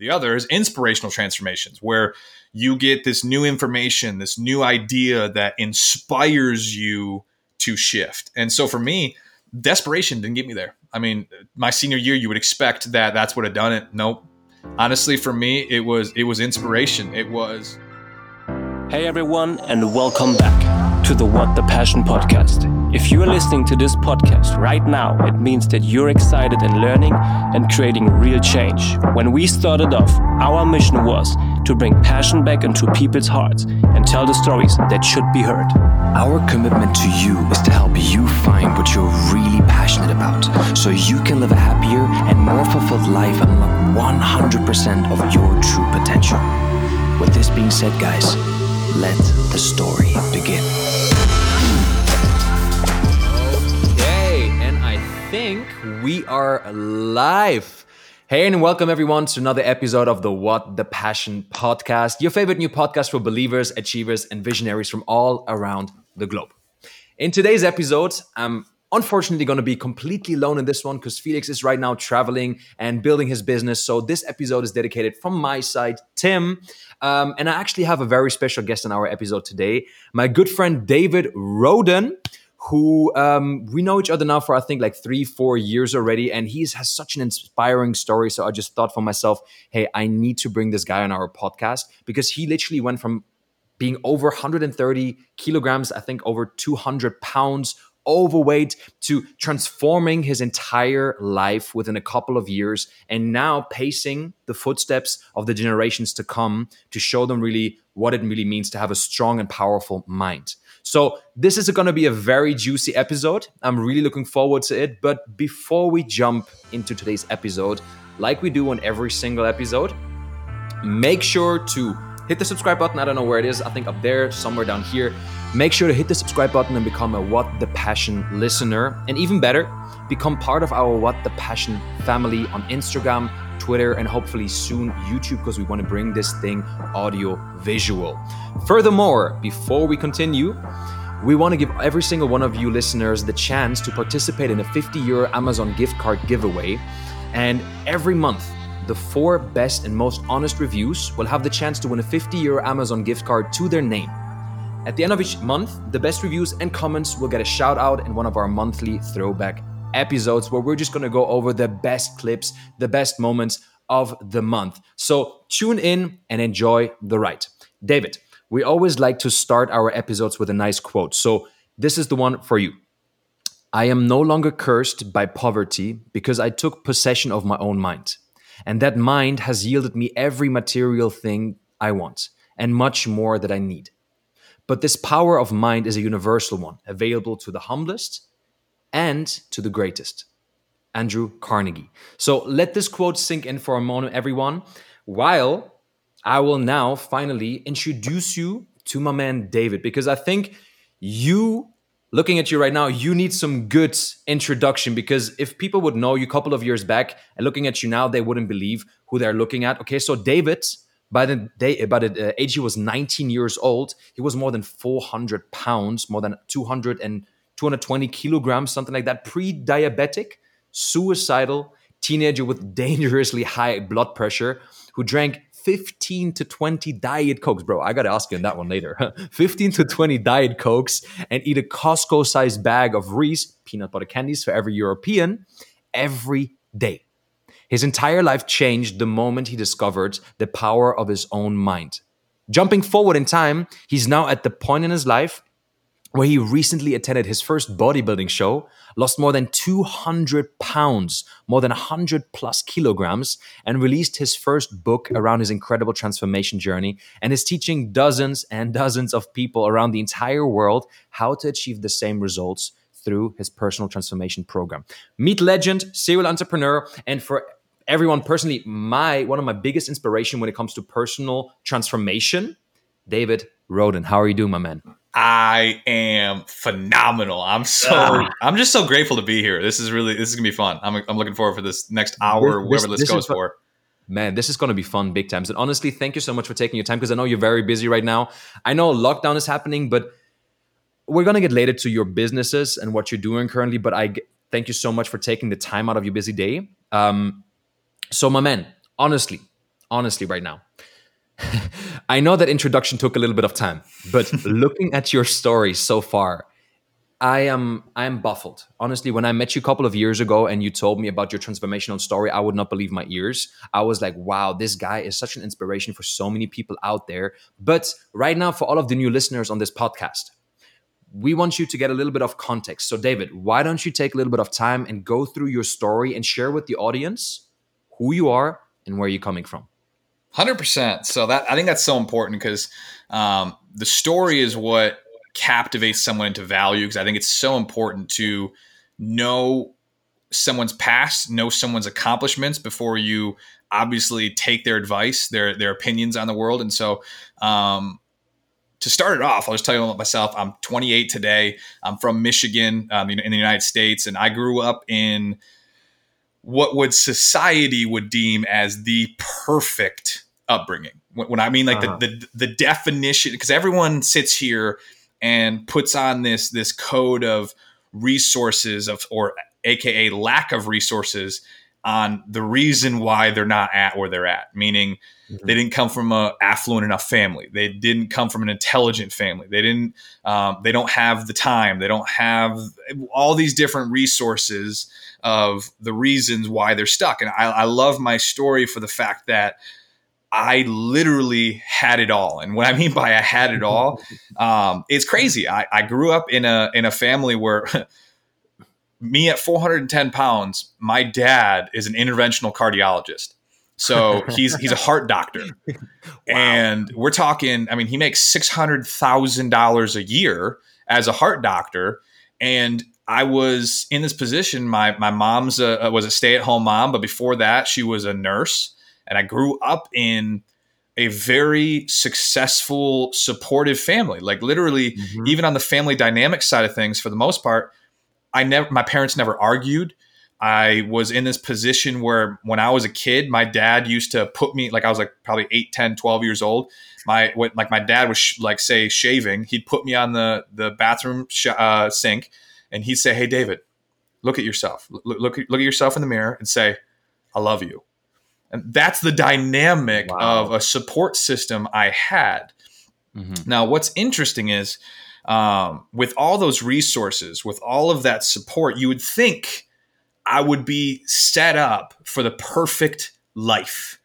The other is inspirational transformations, where you get this new information, this new idea that inspires you to shift. And so for me, desperation didn't get me there. I mean, my senior year, you would expect that that's what had done it. Nope. Honestly, for me, it was it was inspiration. It was. Hey everyone, and welcome back to the What the Passion podcast. If you are listening to this podcast right now, it means that you're excited and learning and creating real change. When we started off, our mission was to bring passion back into people's hearts and tell the stories that should be heard. Our commitment to you is to help you find what you're really passionate about so you can live a happier and more fulfilled life and unlock 100% of your true potential. With this being said, guys, let the story begin. We are live. Hey, and welcome everyone to another episode of the What the Passion podcast, your favorite new podcast for believers, achievers, and visionaries from all around the globe. In today's episode, I'm unfortunately going to be completely alone in this one because Felix is right now traveling and building his business. So this episode is dedicated from my side, Tim. Um, and I actually have a very special guest in our episode today, my good friend David Roden who um, we know each other now for I think like three, four years already, and he has such an inspiring story. So I just thought for myself, hey, I need to bring this guy on our podcast because he literally went from being over 130 kilograms, I think over 200 pounds overweight to transforming his entire life within a couple of years and now pacing the footsteps of the generations to come to show them really what it really means to have a strong and powerful mind. So, this is going to be a very juicy episode. I'm really looking forward to it. But before we jump into today's episode, like we do on every single episode, make sure to hit the subscribe button. I don't know where it is. I think up there, somewhere down here. Make sure to hit the subscribe button and become a What the Passion listener. And even better, become part of our What the Passion family on Instagram, Twitter, and hopefully soon YouTube because we want to bring this thing audio visual. Furthermore, before we continue, we want to give every single one of you listeners the chance to participate in a 50 euro Amazon gift card giveaway. And every month, the four best and most honest reviews will have the chance to win a 50 euro Amazon gift card to their name. At the end of each month, the best reviews and comments will get a shout out in one of our monthly throwback episodes where we're just going to go over the best clips, the best moments of the month. So tune in and enjoy the ride. David, we always like to start our episodes with a nice quote. So this is the one for you. I am no longer cursed by poverty because I took possession of my own mind. And that mind has yielded me every material thing I want and much more that I need. But this power of mind is a universal one, available to the humblest and to the greatest. Andrew Carnegie. So let this quote sink in for a moment, everyone, while I will now finally introduce you to my man David, because I think you, looking at you right now, you need some good introduction. Because if people would know you a couple of years back and looking at you now, they wouldn't believe who they're looking at. Okay, so David by the day, by the uh, age he was 19 years old, he was more than 400 pounds, more than 200 and 220 kilograms, something like that. Pre-diabetic, suicidal teenager with dangerously high blood pressure, who drank 15 to 20 diet cokes, bro. I gotta ask you on that one later. 15 to 20 diet cokes and eat a Costco-sized bag of Reese peanut butter candies for every European every day. His entire life changed the moment he discovered the power of his own mind. Jumping forward in time, he's now at the point in his life where he recently attended his first bodybuilding show, lost more than 200 pounds, more than 100 plus kilograms, and released his first book around his incredible transformation journey, and is teaching dozens and dozens of people around the entire world how to achieve the same results through his personal transformation program. Meet legend, serial entrepreneur, and for everyone personally, my one of my biggest inspiration when it comes to personal transformation, David Roden. How are you doing, my man? I am phenomenal. I'm so ah. I'm just so grateful to be here. This is really this is gonna be fun. I'm I'm looking forward for this next hour, this, whatever this, this goes for. Man, this is going to be fun big times. And honestly, thank you so much for taking your time because I know you're very busy right now. I know lockdown is happening, but we're going to get later to your businesses and what you're doing currently. But I thank you so much for taking the time out of your busy day. Um, so, my man, honestly, honestly right now. I know that introduction took a little bit of time, but looking at your story so far, I am I am baffled. Honestly, when I met you a couple of years ago and you told me about your transformational story, I would not believe my ears. I was like, wow, this guy is such an inspiration for so many people out there. But right now, for all of the new listeners on this podcast, we want you to get a little bit of context. So, David, why don't you take a little bit of time and go through your story and share with the audience who you are and where you're coming from? Hundred percent. So that I think that's so important because um, the story is what captivates someone into value. Because I think it's so important to know someone's past, know someone's accomplishments before you obviously take their advice, their their opinions on the world. And so, um, to start it off, I'll just tell you about myself. I'm 28 today. I'm from Michigan um, in the United States, and I grew up in what would society would deem as the perfect upbringing. When, when I mean like uh-huh. the, the the definition, because everyone sits here and puts on this this code of resources of or aka lack of resources on the reason why they're not at where they're at meaning mm-hmm. they didn't come from a affluent enough family they didn't come from an intelligent family they didn't um, they don't have the time they don't have all these different resources of the reasons why they're stuck and I, I love my story for the fact that I literally had it all. And what I mean by I had it all, um, it's crazy. I, I, grew up in a in a family where me at 410 pounds, my dad is an interventional cardiologist. So he's he's a heart doctor, wow. and we're talking. I mean, he makes six hundred thousand dollars a year as a heart doctor, and I was in this position. My my mom's a, was a stay at home mom, but before that, she was a nurse, and I grew up in a very successful, supportive family. Like literally, mm-hmm. even on the family dynamic side of things, for the most part, I never my parents never argued. I was in this position where when I was a kid, my dad used to put me like I was like probably 8, 10, 12 years old. My what, like my dad was sh- like say shaving, he'd put me on the the bathroom sh- uh, sink and he'd say, "Hey David, look at yourself. Look, look look at yourself in the mirror and say, I love you." And that's the dynamic wow. of a support system I had. Mm-hmm. Now, what's interesting is um, with all those resources, with all of that support, you would think I would be set up for the perfect life.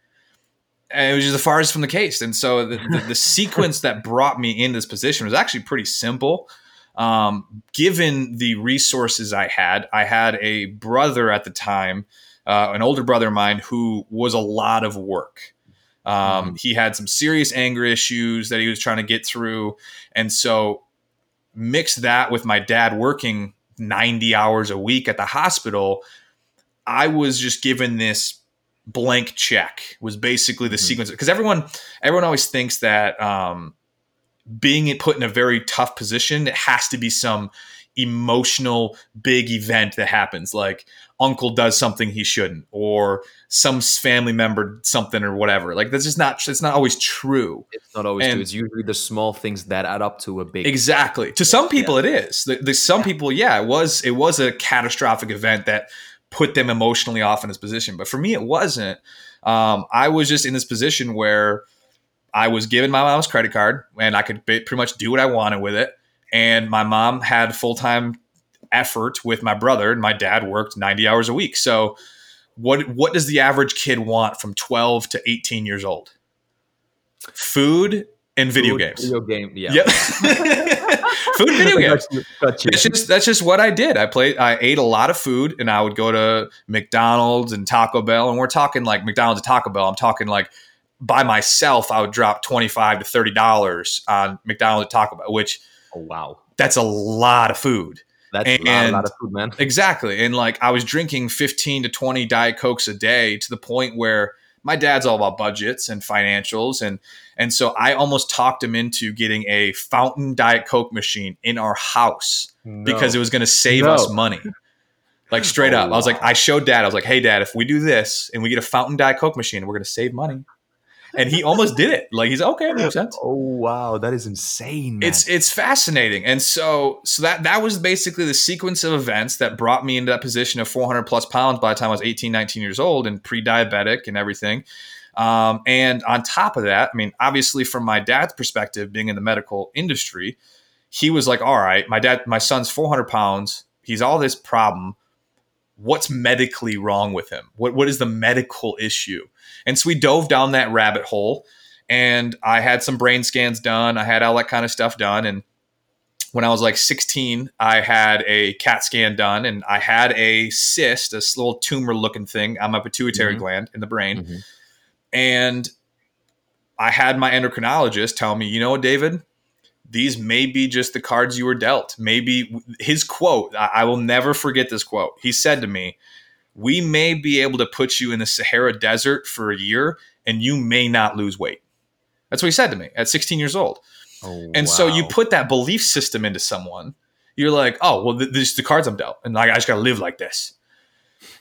And it was just the farthest from the case. And so the, the, the sequence that brought me in this position was actually pretty simple. Um, given the resources I had, I had a brother at the time, uh, an older brother of mine, who was a lot of work. Um, mm-hmm. He had some serious anger issues that he was trying to get through. And so mix that with my dad working 90 hours a week at the hospital, I was just given this blank check was basically the mm-hmm. sequence because everyone everyone always thinks that um, being put in a very tough position it has to be some emotional big event that happens like uncle does something he shouldn't or some family member something or whatever. Like that's just not it's not always true. It's not always and, true it's usually the small things that add up to a big exactly. To some people yeah. it is. The, the some yeah. people yeah it was it was a catastrophic event that put them emotionally off in this position. But for me it wasn't. Um, i was just in this position where i was given my mom's credit card and i could pretty much do what i wanted with it. And my mom had full-time effort with my brother and my dad worked 90 hours a week. So what what does the average kid want from 12 to 18 years old? Food and video food, games. video game yeah. Yep. food video games. that's just that's just what i did. I played i ate a lot of food and i would go to mcdonald's and taco bell and we're talking like mcdonald's and taco bell. I'm talking like by myself i would drop 25 to 30 dollars on mcdonald's and taco bell which oh wow. that's a lot of food that's and, a, lot, of food, man. Exactly. And like I was drinking 15 to 20 Diet Cokes a day to the point where my dad's all about budgets and financials and and so I almost talked him into getting a fountain Diet Coke machine in our house no. because it was going to save no. us money. Like straight oh, up. I was like I showed dad I was like, "Hey dad, if we do this and we get a fountain Diet Coke machine, we're going to save money." And he almost did it. Like he's okay, makes sense. Oh wow, that is insane. Man. It's it's fascinating, and so so that that was basically the sequence of events that brought me into that position of 400 plus pounds by the time I was 18, 19 years old and pre-diabetic and everything. Um, and on top of that, I mean, obviously, from my dad's perspective, being in the medical industry, he was like, "All right, my dad, my son's 400 pounds. He's all this problem. What's medically wrong with him? What what is the medical issue?" And so we dove down that rabbit hole, and I had some brain scans done. I had all that kind of stuff done, and when I was like 16, I had a CAT scan done and I had a cyst, this little tumor looking thing on my pituitary mm-hmm. gland in the brain. Mm-hmm. And I had my endocrinologist tell me, you know, what, David, these may be just the cards you were dealt. Maybe his quote, I will never forget this quote. He said to me, We may be able to put you in the Sahara Desert for a year and you may not lose weight. That's what he said to me at 16 years old. Oh, and wow. so you put that belief system into someone. You're like, oh, well, th- this the cards I'm dealt, and like, I just got to live like this.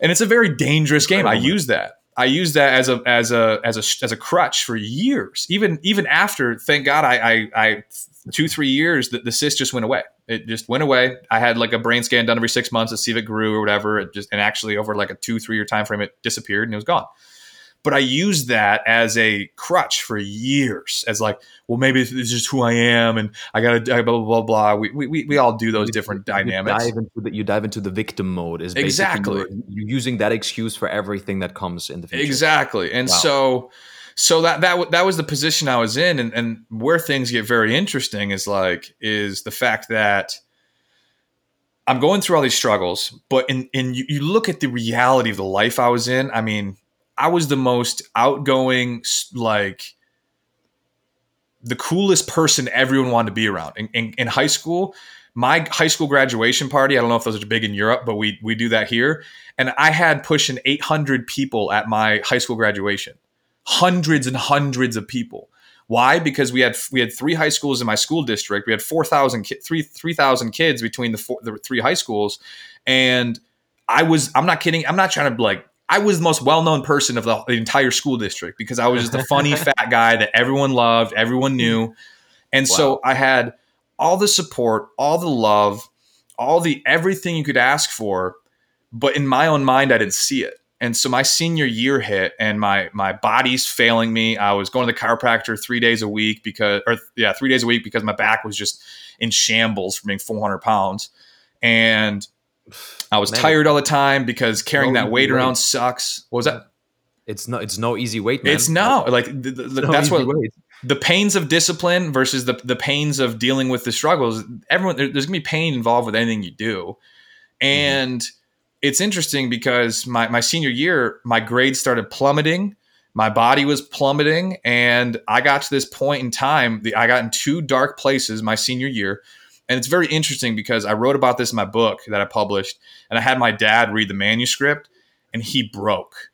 And it's a very dangerous game. I use that. I use that as a as a as a as a crutch for years. Even even after, thank God, I I, I two three years the, the cyst just went away. It just went away. I had like a brain scan done every six months to see if it grew or whatever. It just and actually over like a two three year time frame, it disappeared and it was gone but I used that as a crutch for years, as like, well, maybe this is just who I am, and I gotta blah blah blah blah. We we, we all do those different you dynamics. Dive into the, you dive into the victim mode. Is exactly you're, you're, using that excuse for everything that comes in the future. Exactly, and wow. so so that that that was the position I was in, and and where things get very interesting is like is the fact that. I'm going through all these struggles, but in, in you, you look at the reality of the life I was in. I mean, I was the most outgoing, like the coolest person everyone wanted to be around. In, in, in, high school, my high school graduation party, I don't know if those are big in Europe, but we, we do that here. And I had pushing 800 people at my high school graduation, hundreds and hundreds of people. Why? Because we had we had three high schools in my school district. We had 4,000 3 3,000 kids between the four, the three high schools and I was I'm not kidding. I'm not trying to like I was the most well-known person of the, the, entire school district because I was just a funny fat guy that everyone loved, everyone knew. And wow. so I had all the support, all the love, all the everything you could ask for, but in my own mind I didn't see it. And so my senior year hit and my my body's failing me. I was going to the chiropractor 3 days a week because or yeah, 3 days a week because my back was just in shambles from being 400 pounds. And I was Man, tired all the time because carrying no that weight around sucks. What was that? It's no, it's no easy weight. Man. It's no like the, the, no that's what weight. the pains of discipline versus the the pains of dealing with the struggles. Everyone there, there's gonna be pain involved with anything you do, mm-hmm. and mm-hmm. It's interesting because my my senior year my grades started plummeting. My body was plummeting, and I got to this point in time. The, I got in two dark places my senior year and it's very interesting because I wrote about this in my book that I published, and I had my dad read the manuscript, and he broke.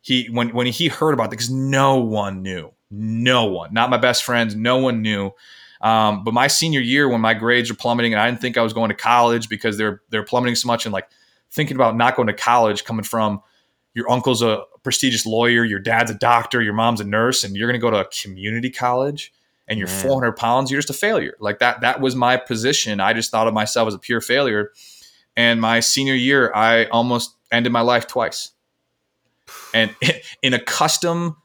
He when when he heard about it, because no one knew, no one, not my best friends, no one knew. Um, but my senior year, when my grades were plummeting, and I didn't think I was going to college because they're they're plummeting so much, and like thinking about not going to college, coming from your uncle's a prestigious lawyer, your dad's a doctor, your mom's a nurse, and you're going to go to a community college and you're mm. Man. 400 pounds, you're just a failure. Like that, that was my position. I just thought of myself as a pure failure. And my senior year, I almost ended my life twice. And in a custom,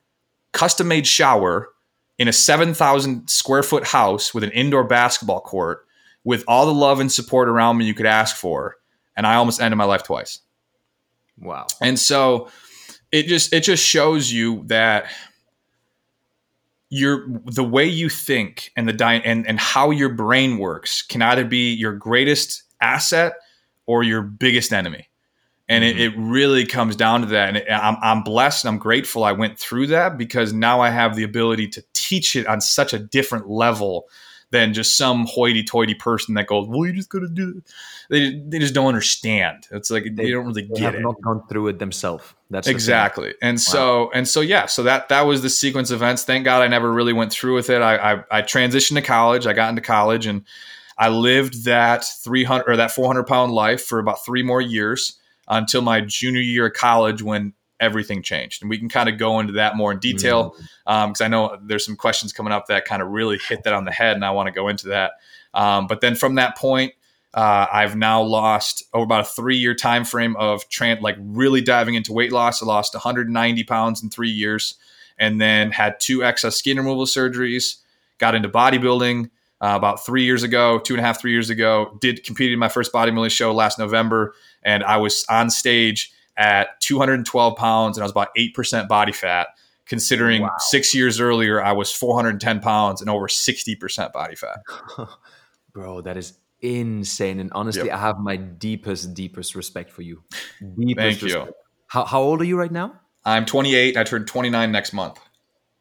custom made shower in a 7,000 square foot house with an indoor basketball court with all the love and support around me you could ask for. And I almost ended my life twice. Wow. And so it just, it just shows you that your the way you think and the di- and and how your brain works can either be your greatest asset or your biggest enemy and mm-hmm. it, it, really comes down to that and it, I'm, I'm blessed and i'm grateful i went through that because now i have the ability to teach it on such a different level than just some hoity-toity person that goes, "Well, you just gotta do it." They, they just don't understand. It's like they, they don't really get it. they get have it. Not gone through it themselves. That's exactly. And wow. so and so yeah. So that that was the sequence of events. Thank God I never really went through with it. I I, I transitioned to college. I got into college and I lived that 300 or that 400 pound life for about three more years until my junior year of college when everything changed. And we can kind of go into that more in detail because mm. um, I know there's some questions coming up that kind of really hit that on the head, and I want to go into that. Um, but then from that point, uh, I've now lost over about a three year time frame of tran- like really diving into weight loss. I lost 190 pounds in three years. and then had two excess skin removal surgeries. Got into bodybuilding uh, about three years ago, two and a half, three years ago. Did competed in my first bodybuilding show last November, and I was on stage at 212 pounds, and I was about eight percent body fat. Considering wow. six years earlier, I was 410 pounds and over 60 percent body fat. Bro, that is insane. And honestly, yep. I have my deepest, deepest respect for you. Deepest Thank respect. you. How, how old are you right now? I'm 28. I turn 29 next month.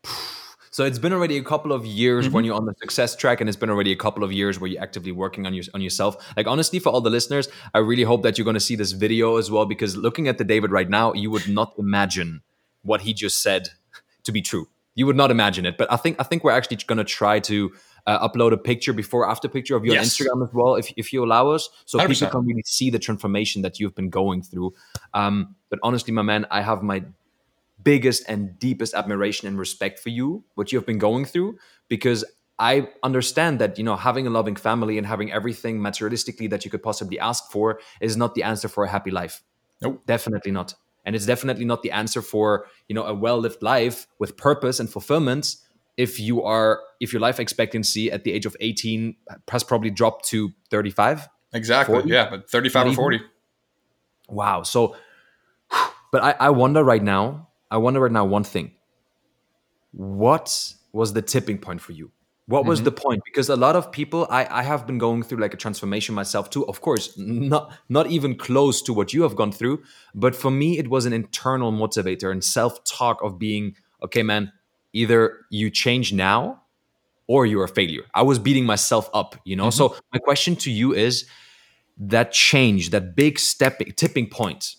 So it's been already a couple of years mm-hmm. when you're on the success track, and it's been already a couple of years where you're actively working on your on yourself. Like honestly, for all the listeners, I really hope that you're going to see this video as well because looking at the David right now, you would not imagine what he just said to be true. You would not imagine it, but I think I think we're actually going to try to uh, upload a picture before after picture of your yes. Instagram as well, if, if you allow us, so 100%. people can really see the transformation that you've been going through. Um, but honestly, my man, I have my biggest and deepest admiration and respect for you, what you have been going through, because I understand that you know having a loving family and having everything materialistically that you could possibly ask for is not the answer for a happy life. Nope, definitely not. And it's definitely not the answer for you know a well-lived life with purpose and fulfillment if you are if your life expectancy at the age of 18 has probably dropped to 35 exactly 40? yeah but 35 or 40 wow so but I, I wonder right now i wonder right now one thing what was the tipping point for you what was mm-hmm. the point because a lot of people I, I have been going through like a transformation myself too of course not not even close to what you have gone through but for me it was an internal motivator and self-talk of being okay man either you change now or you're a failure. I was beating myself up, you know? Mm-hmm. So my question to you is that change, that big stepping tipping point,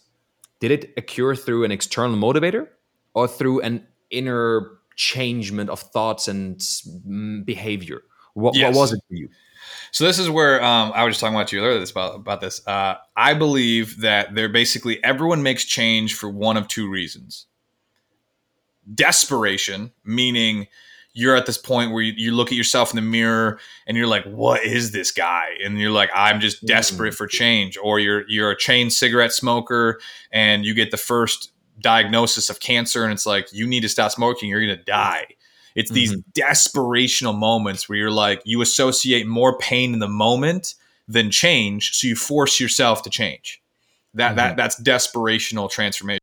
did it occur through an external motivator or through an inner changement of thoughts and mm, behavior? What, yes. what was it for you? So this is where um, I was just talking about you earlier about, about this. Uh, I believe that they're basically everyone makes change for one of two reasons desperation, meaning you're at this point where you, you, look at yourself in the mirror and you're like, "What is this guy?" And you're like, "I'm just mm. desperate for change." Or you're you're a chain cigarette smoker and you get the first diagnosis of cancer, and it's like, "You need to stop smoking. You're gonna die." It's these mm-hmm. desperational moments where you're like, you associate more pain in the moment than change, so you force yourself to change. That mm-hmm. that that's desperational transformation.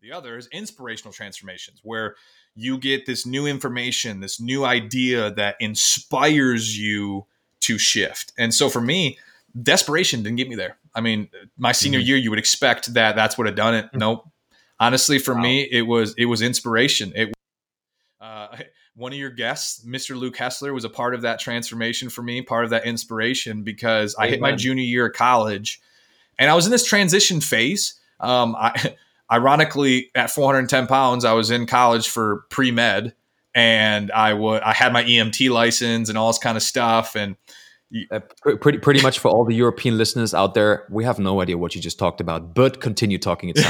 The other is inspirational transformations, where you get this new information, this new idea that inspires you to shift. And so for me, desperation didn't get me there. I mean, my senior mm-hmm. year, you would expect that that's what had done it. Mm-hmm. Nope. Honestly, for wow. me, it was it was inspiration. It uh, one of your guests, Mr. Luke Hessler, was a part of that transformation for me, part of that inspiration because I hit my junior year of college, and I was in this transition phase. Um, I ironically, at 410 pounds, I was in college for pre med, and I would I had my EMT license and all this kind of stuff, and uh, pretty pretty much for all the European listeners out there, we have no idea what you just talked about, but continue talking.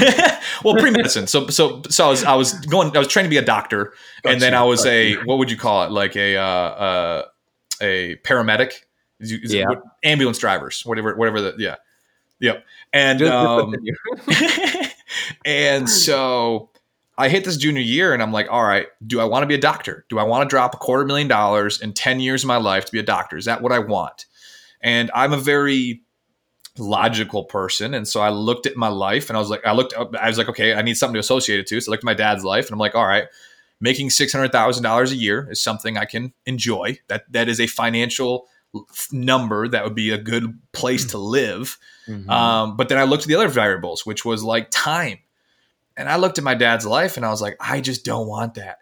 Well, pre medicine. So so so I was I was going I was trying to be a doctor, and then I was a what would you call it? Like a uh, uh, a paramedic, is yeah. ambulance drivers, whatever whatever the yeah, yep, and um, and so I hit this junior year and I'm like, all right, do I want to be a doctor? Do I want to drop a quarter million dollars in 10 years of my life to be a doctor? Is that what I want? And I'm a very logical person. And so I looked at my life and I was like, I looked up, I was like, okay, I need something to associate it to. So I looked at my dad's life and I'm like, all right, making $600,000 a year is something I can enjoy. That That is a financial number that would be a good place to live. Mm-hmm. Um, but then I looked at the other variables, which was like time. And I looked at my dad's life and I was like, I just don't want that.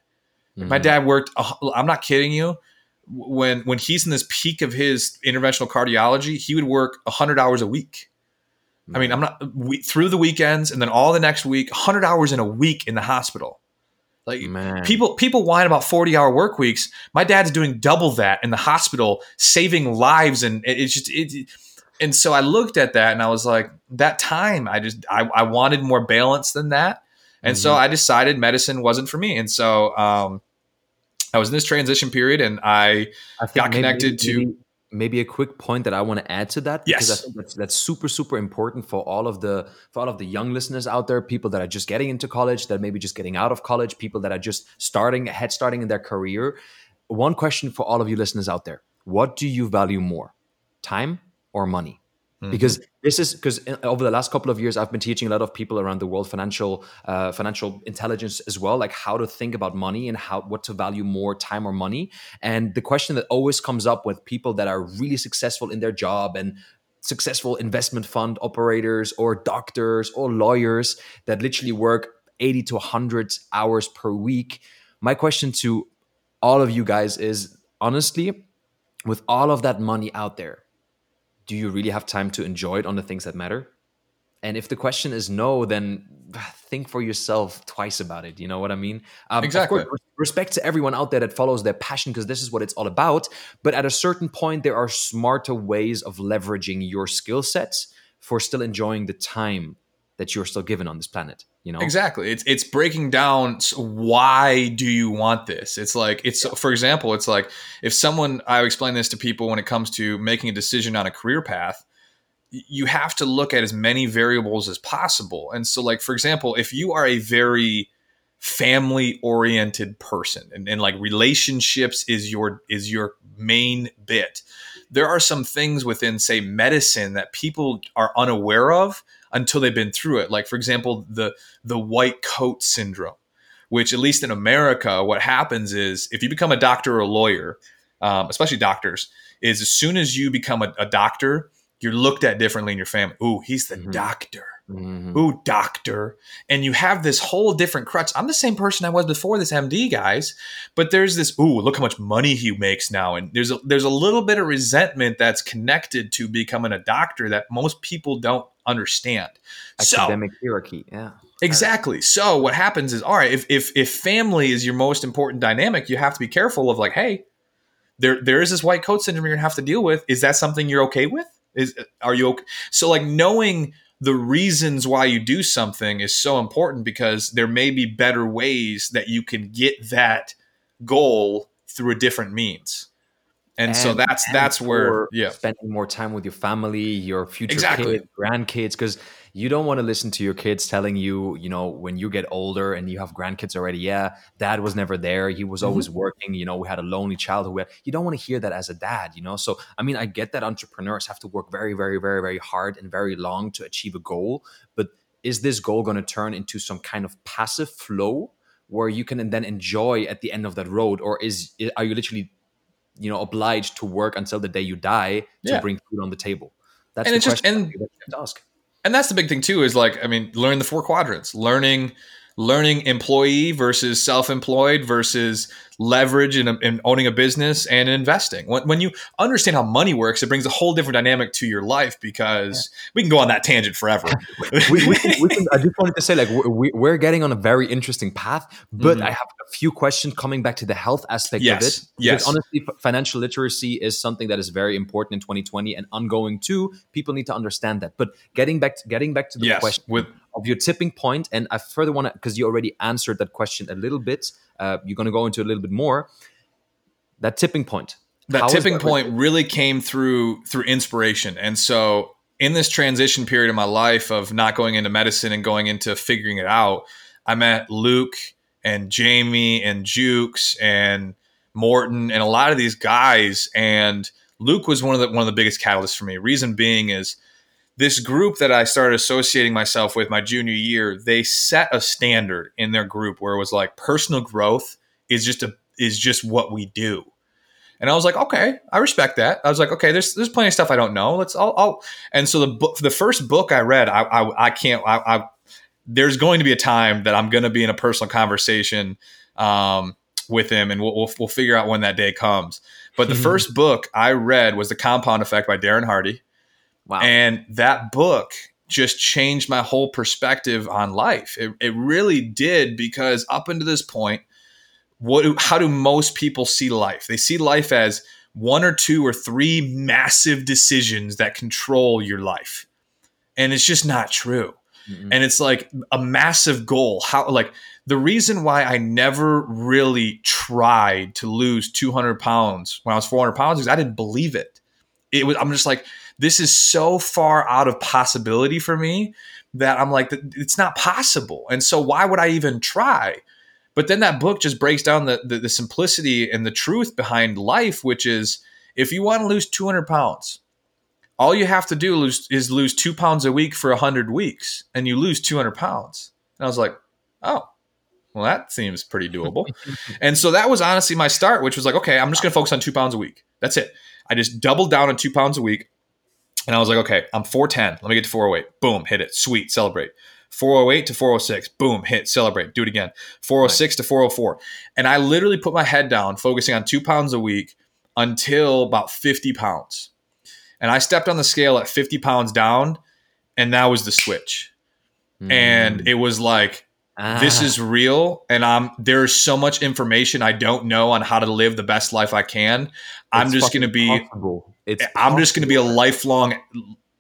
Mm-hmm. My dad worked, I'm not kidding you. When, when he's in this peak of his interventional cardiology, he would work 100 hours a week. Mm-hmm. I mean, I'm not we, through the weekends and then all the next week, 100 hours in a week in the hospital. Like Man. people people whine about 40 hour work weeks. My dad's doing double that in the hospital, saving lives and it's just it, and so I looked at that and I was like, that time I just I, I wanted more balance than that. And mm-hmm. so I decided medicine wasn't for me. And so um I was in this transition period and I, I got connected maybe, to maybe a quick point that I want to add to that because Yes. I think that's, that's super super important for all of the for all of the young listeners out there, people that are just getting into college, that maybe just getting out of college, people that are just starting head starting in their career. One question for all of you listeners out there: What do you value more, time or money? because this is because over the last couple of years i've been teaching a lot of people around the world financial uh, financial intelligence as well like how to think about money and how what to value more time or money and the question that always comes up with people that are really successful in their job and successful investment fund operators or doctors or lawyers that literally work 80 to 100 hours per week my question to all of you guys is honestly with all of that money out there do you really have time to enjoy it on the things that matter? And if the question is no, then think for yourself twice about it. You know what I mean? Um, Exactly. course, respect to everyone out there that follows their passion because this is what it's all about. But at a certain point, there are smarter ways of leveraging your skill sets for still enjoying the time that you're still given on this planet. You know, Exactly. It's it's breaking down why do you want this? It's like it's for example, it's like if someone I explain this to people when it comes to making a decision on a career path, you have to look at as many variables as possible. And so like for example, if you are a very family oriented person and, and like relationships is your is your main bit there are some things within say medicine that people are unaware of until they've been through it. Like for example the the white coat syndrome which at least in america what happens is if you become a doctor or a lawyer um, especially doctors is as soon as you become a, a doctor you're looked at differently in your family. Ooh he's the Mhm. doctor Mhm. ooh, doctor. And you have this whole different crutch. I'm the same person I was before this MD, guys. But there's this, ooh, look how much money he makes now. And there's a there's a little bit of resentment that's connected to becoming a doctor that most people don't understand. So academic hierarchy. Yeah. Exactly. So what happens is, all right, if if if family is your most important dynamic, you have to be careful of like, hey, there there is this white coat syndrome you're gonna have to deal with. Is that something you're okay with? Is are you okay? So like knowing the reasons why you do something is so important because there may be better ways that you can get that goal through a different means. And, so that's and that's where yeah. spending more time with your family, your future Exactly. kids, grandkids, because you don't want to listen to your kids telling you, you know, when you get older and you have grandkids already, yeah, dad was never there. He was Mm-hmm. always working. You know, we had a lonely childhood. You don't want to hear that as a dad, you know? So, I mean, I get that entrepreneurs have to work very, very, very, very hard and very long to achieve a goal. But is this goal going to turn into some kind of passive flow where you can then enjoy at the end of that road? Or is are you literally you know obliged to work until the day you die to Yeah. bring food on the table. That's And the it's just- and- that you have to ask. and that's the big thing too is like i mean learn the four quadrants. Learning learning employee versus self-employed versus leverage and, and owning a business and investing. When, when you understand how money works it brings a whole different dynamic to your life because we can go on that tangent forever. We, we, can- we can, i just wanted to say like we, we're getting on a very interesting path but Mhm. i have a few questions coming back to the health aspect Yes, of it. Yes. honestly financial literacy is something that is very important in 2020 and ongoing too. People need to understand that. But getting back to, getting back to the yes question with of your tipping point and i further want to because you already answered that question a little bit uh, you're going to go into a little bit more. That tipping point. That how tipping that point really came through through inspiration. And so in this transition period of my life of not going into medicine and going into figuring it out i met luke and jamie and jukes and morton and a lot of these guys and luke was one of the one of the biggest catalysts for me. Reason being is this group that I started associating myself with my junior year, they set a standard in their group where it was like personal growth is just a is just what we do. And I was like, okay, I respect that. I was like, okay, there's there's plenty of stuff I don't know. Let's I'll, I'll and so the book the first book I read, I I, I can't I, I there's going to be a time that I'm going to be in a personal conversation um, with him, and we'll, we'll we'll figure out when that day comes. But the first book I read was The Compound Effect by Darren Hardy. Wow And that book just changed my whole perspective on life. It, it really did because up until this point, what do, how do most people see life? They see life as one or two or three massive decisions that control your life. And it's just not true. Mhm. And it's like a massive goal. How like the reason why I never really tried to lose 200 pounds when I was 400 pounds is I didn't believe it. it was I'm just like this is so far out of possibility for me that I'm like it's not possible. And so why would I even try? But then that book just breaks down the, the, the simplicity and the truth behind life, which is if you want to lose 200 pounds, all you have to do lose, is lose two pounds a week for 100 weeks, and you lose 200 pounds. And I was like, oh, well, that seems pretty doable. and so that was honestly my start, which was like, okay, I'm just going to focus on two pounds a week. That's it. I just doubled down on two pounds a week. And I was like, okay, I'm 410. Let me get to 408. Boom, hit it. Sweet, celebrate. 408 to 406. Boom, hit, celebrate, do it again. 406 to 404. And I literally put my head down, focusing on two pounds a week until about 50 pounds. And I stepped on the scale at 50 pounds down, and that was the switch. Mm. And it was like, ah. this is real. And I'm there's so much information I don't know on how to live the best life I can. It's I'm just gonna be It's I'm just gonna be a lifelong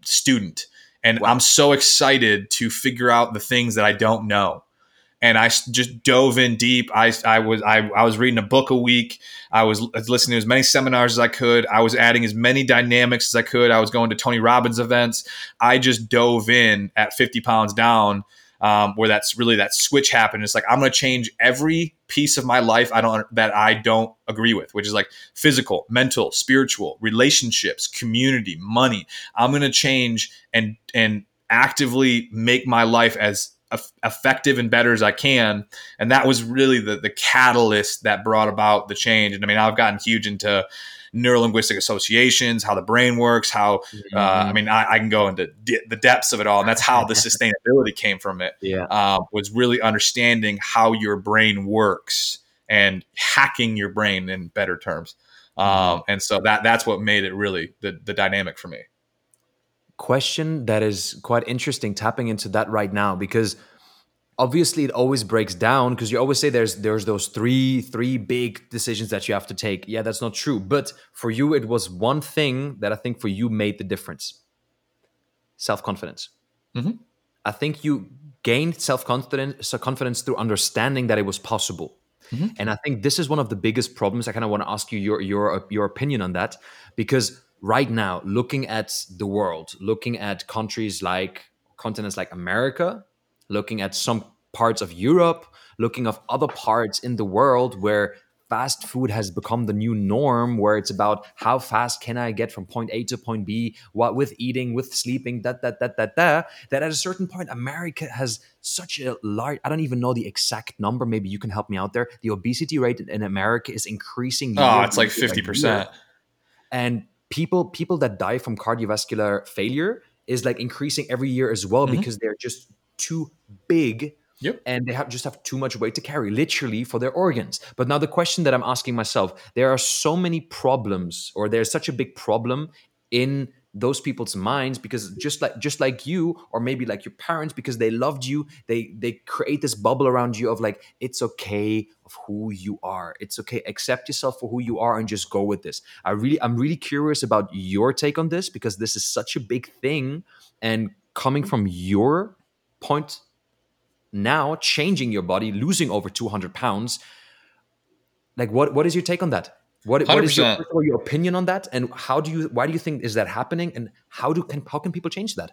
student. And wow. I'm so excited to figure out the things that I don't know and I just dove in deep. I, I was I, I was reading a book a week. I was listening to as many seminars as I could. I was adding as many dynamics as I could. I was going to Tony Robbins events. I just dove in at 50 pounds down, um, where that's really that switch happened. It's like I'm going to change every piece of my life I don't that I don't agree with, which is like physical, mental, spiritual, relationships, community, money. I'm going to change and and actively make my life as effective and better as I can. And that was really the the catalyst that brought about the change. And I mean, I've gotten huge into neurolinguistic associations, how the brain works, how mm-hmm. uh, I mean, I, I, can go into de- the depths of it all, and that's how the sustainability came from it. Yeah, uh, was really understanding how your brain works and hacking your brain in better terms. Um, mm-hmm. and so that that's what made it really the the dynamic for me question that is quite interesting tapping into that right now because obviously it always breaks down because you always say there's there's those three three big decisions that you have to take. Yeah that's not true but for you it was one thing that i think for you made the difference. Self-confidence. Mm-hmm. i think you gained self-confidence confidence through understanding that it was possible. Mm-hmm. and i think this is one of the biggest problems. I kind of want to ask you your your your opinion on that because right now, looking at the world, looking at countries like continents like America, looking at some parts of Europe, looking of other parts in the world where fast food has become the new norm where it's about how fast can I get from point A to point B, what with eating, with sleeping, that, that, that, that, that, that at a certain point, America has such a large, I don't even know the exact number. Maybe you can help me out there. The obesity rate in America is increasing. Oh, it's like 50%. And people people that die from cardiovascular failure is like increasing every year as well mm-hmm. because they're just too big Yep. And they have just have too much weight to carry, literally, for their organs. But now the question that I'm asking myself, there are so many problems, or there's such a big problem in those people's minds because just like just like you or maybe like your parents because they loved you they they create this bubble around you of like it's okay of who you are it's okay accept yourself for who you are and just go with this i really i'm really curious about your take on this because this is such a big thing and coming from your point now changing your body losing over 200 pounds like what what is your take on that what, what is your, your opinion on that, and how do you why do you think is that happening, and how do can how can people change that?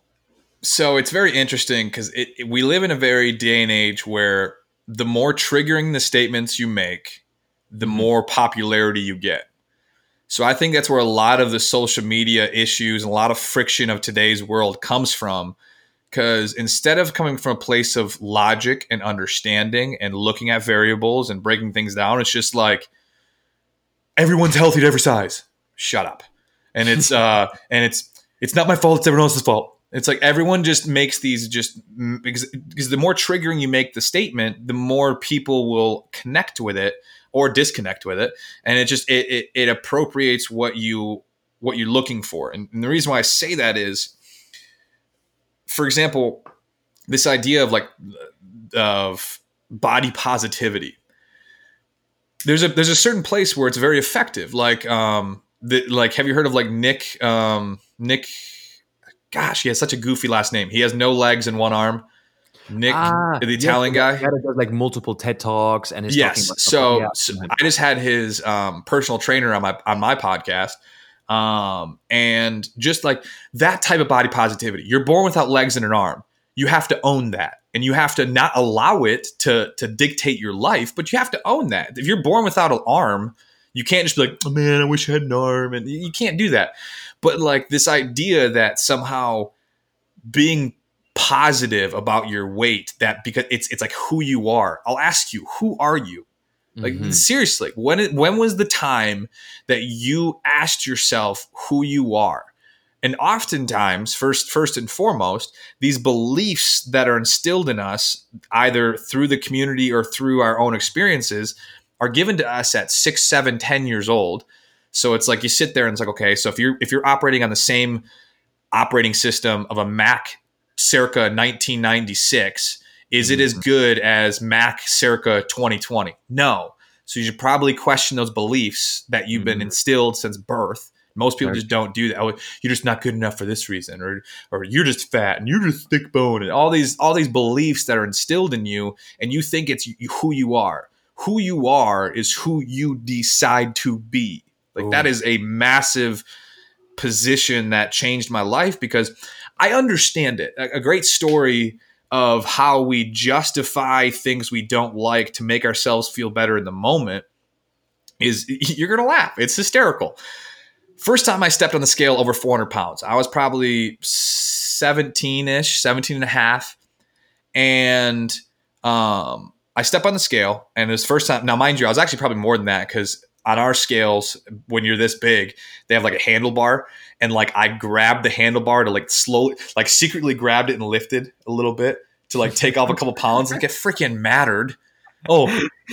So it's very interesting because we live in a very day and age where the more triggering the statements you make, the mm-hmm. more popularity you get. So I think that's where a lot of the social media issues and a lot of friction of today's world comes from. Because instead of coming from a place of logic and understanding and looking at variables and breaking things down, it's just like, everyone's healthy to every size. Shut up. And it's uh and it's it's not my fault. It's everyone else's fault. It's like everyone just makes these just because because the more triggering you make the statement, the more people will connect with it or disconnect with it, and it just it it, it appropriates what you what you're looking for. And, and the reason why I say that is, for example, this idea of like of body positivity there's a there's a certain place where it's very effective. Like um the, like have you heard of like Nick um Nick gosh, he has such a goofy last name. He has no legs and one arm. Nick, ah, the Italian yeah, guy, does like multiple TED talks and yes. so, so I just had his um, personal trainer on my on my podcast, Um, and just like that type of body positivity, you're born without legs and an arm. You have to own that and you have to not allow it to, to dictate your life, but you have to own that. If you're born without an arm, you can't just be like, oh man, I wish I had an arm. And you can't do that. But like this idea that somehow being positive about your weight that because it's it's like who you are. I'll ask you, who are you? Like mm-hmm. seriously, when when was the time that you asked yourself who you are? And oftentimes, first first and foremost, these beliefs that are instilled in us, either through the community or through our own experiences, are given to us at six, seven, ten years old. So it's like you sit there and it's like, okay, so if you're if you're operating on the same operating system of a Mac circa 1996, is it as mm-hmm. good as Mac circa 2020? No. So you should probably question those beliefs that you've been mm-hmm. instilled since birth. Most people just don't do that. Oh, you're just not good enough for this reason, or or you're just fat and you're just thick bone, and all these all these beliefs that are instilled in you, and you think it's who you are. Who you are is who you decide to be. Like Ooh. that is a massive position that changed my life because I understand it. A, a great story of how we justify things we don't like to make ourselves feel better in the moment is you're going to laugh. It's hysterical. First time I stepped on the scale over 400 pounds, I was probably 17 ish, 17 and a half. And um, I step on the scale, and this first time, now, mind you, I was actually probably more than that because on our scales, when you're this big, they have like a handlebar and like I grabbed the handlebar to like slowly, like secretly grabbed it and lifted a little bit to like take off a couple pounds. Like it freaking mattered. Oh,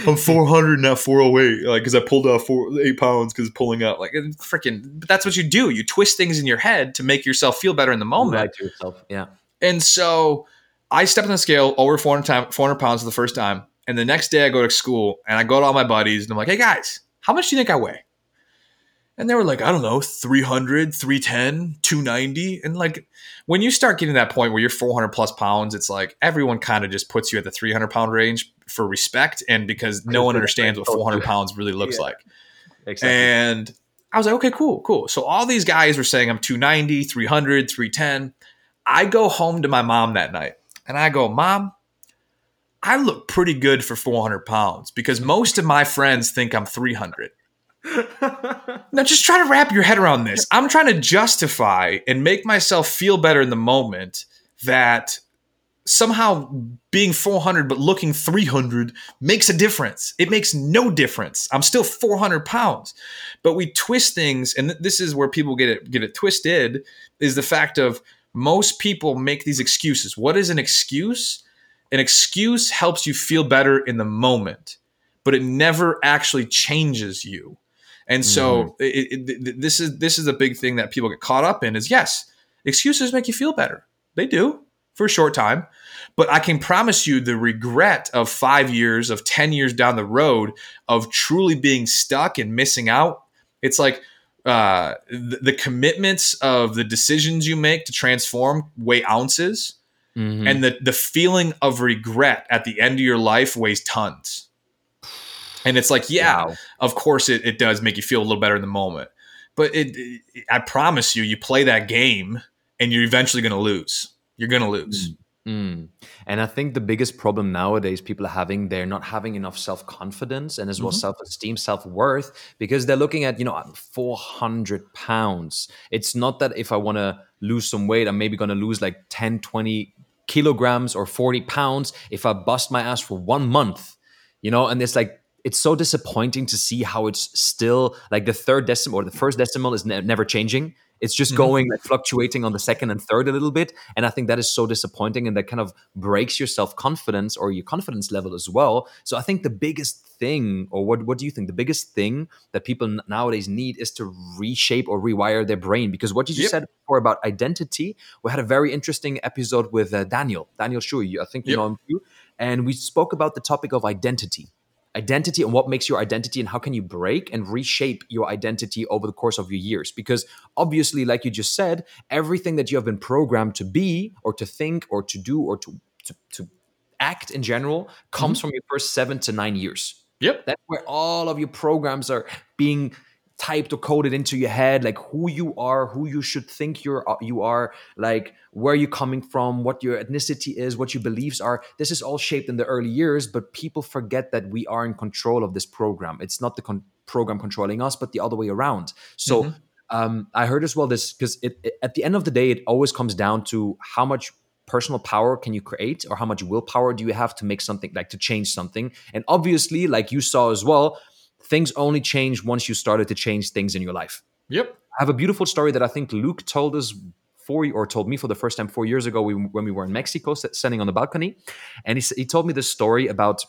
I'm 400 now 408. Like because I pulled out four eight pounds because pulling up. Like freaking. But that's what you do. You twist things in your head to make yourself feel better in the moment. Yourself. Yeah. And so I stepped on the scale over 400 time, 400 pounds for the first time. And the next day I go to school and I go to all my buddies and I'm like, hey guys, how much do you think I weigh? and they were like i don't know 300 310 290 and like when you start getting that point where you're 400 plus pounds it's like everyone kind of just puts you at the 300 pound range for respect and because no one understands what 400 pounds really looks yeah. like exactly. and i was like okay cool cool so all these guys were saying i'm 290 300 310 i go home to my mom that night and i go mom i look pretty good for 400 pounds because most of my friends think i'm 300 now just try to wrap your head around this. I'm trying to justify and make myself feel better in the moment that somehow being 400 but looking 300 makes a difference. It makes no difference. I'm still 400 pounds. But we twist things, and this is where people get it get it twisted. Is the fact of most people make these excuses. What is an excuse? An excuse helps you feel better in the moment, but it never actually changes you. And so mm-hmm. it, it, this is this is a big thing that people get caught up in is yes, excuses make you feel better. They do for a short time. But I can promise you the regret of five years, of 10 years down the road of truly being stuck and missing out. It's like uh, the, the, commitments of the decisions you make to transform weigh ounces. Mm-hmm. And the, the feeling of regret at the end of your life weighs tons. And it's like, yeah, wow. of course it, it does make you feel a little better in the moment. But it, it I promise you, you play that game and you're eventually going to lose. You're going to lose. Mm. Mm. And I think the biggest problem nowadays people are having, they're not having enough self confidence and as well mm-hmm. self esteem, self worth, because they're looking at, you know, 400 pounds. It's not that if I want to lose some weight, I'm maybe going to lose like 10, 20 kilograms or 40 pounds if I bust my ass for one month, you know, and it's like it's so disappointing to see how it's still like the third decimal or the first decimal is ne- never changing. It's just mm-hmm. going like fluctuating on the second and third a little bit. And I think that is so disappointing and that kind of breaks your self confidence or your confidence level as well. So I think the biggest thing, or what, what do you think? The biggest thing that people nowadays need is to reshape or rewire their brain. Because what you just yep. said before about identity, we had a very interesting episode with uh, Daniel, Daniel Shui. I think you yep. know him too. And we spoke about the topic of identity identity and what makes your identity and how can you break and reshape your identity over the course of your years. Because obviously like you just said everything that you have been programmed to be or to think or to do or to to, to act in general comes mm-hmm. from your first 7 to 9 years. Yep. That's where all of your programs are being typed or coded into your head like who you are who you should think you're uh, you are like where you're coming from what your ethnicity is what your beliefs are. This is all shaped in the early years but people forget that we are in control of this program. It's not the con- program controlling us but the other way around. So mm-hmm. um, i heard as well this because at the end of the day it always comes down to how much personal power can you create or how much willpower do you have to make something like to change something. And obviously like you saw as well things only change once you started to change things in your life. Yep. I have a beautiful story that I think Luke told us four or told me for the first time four years ago we, when we were in Mexico, standing on the balcony, and he, he told me this story about,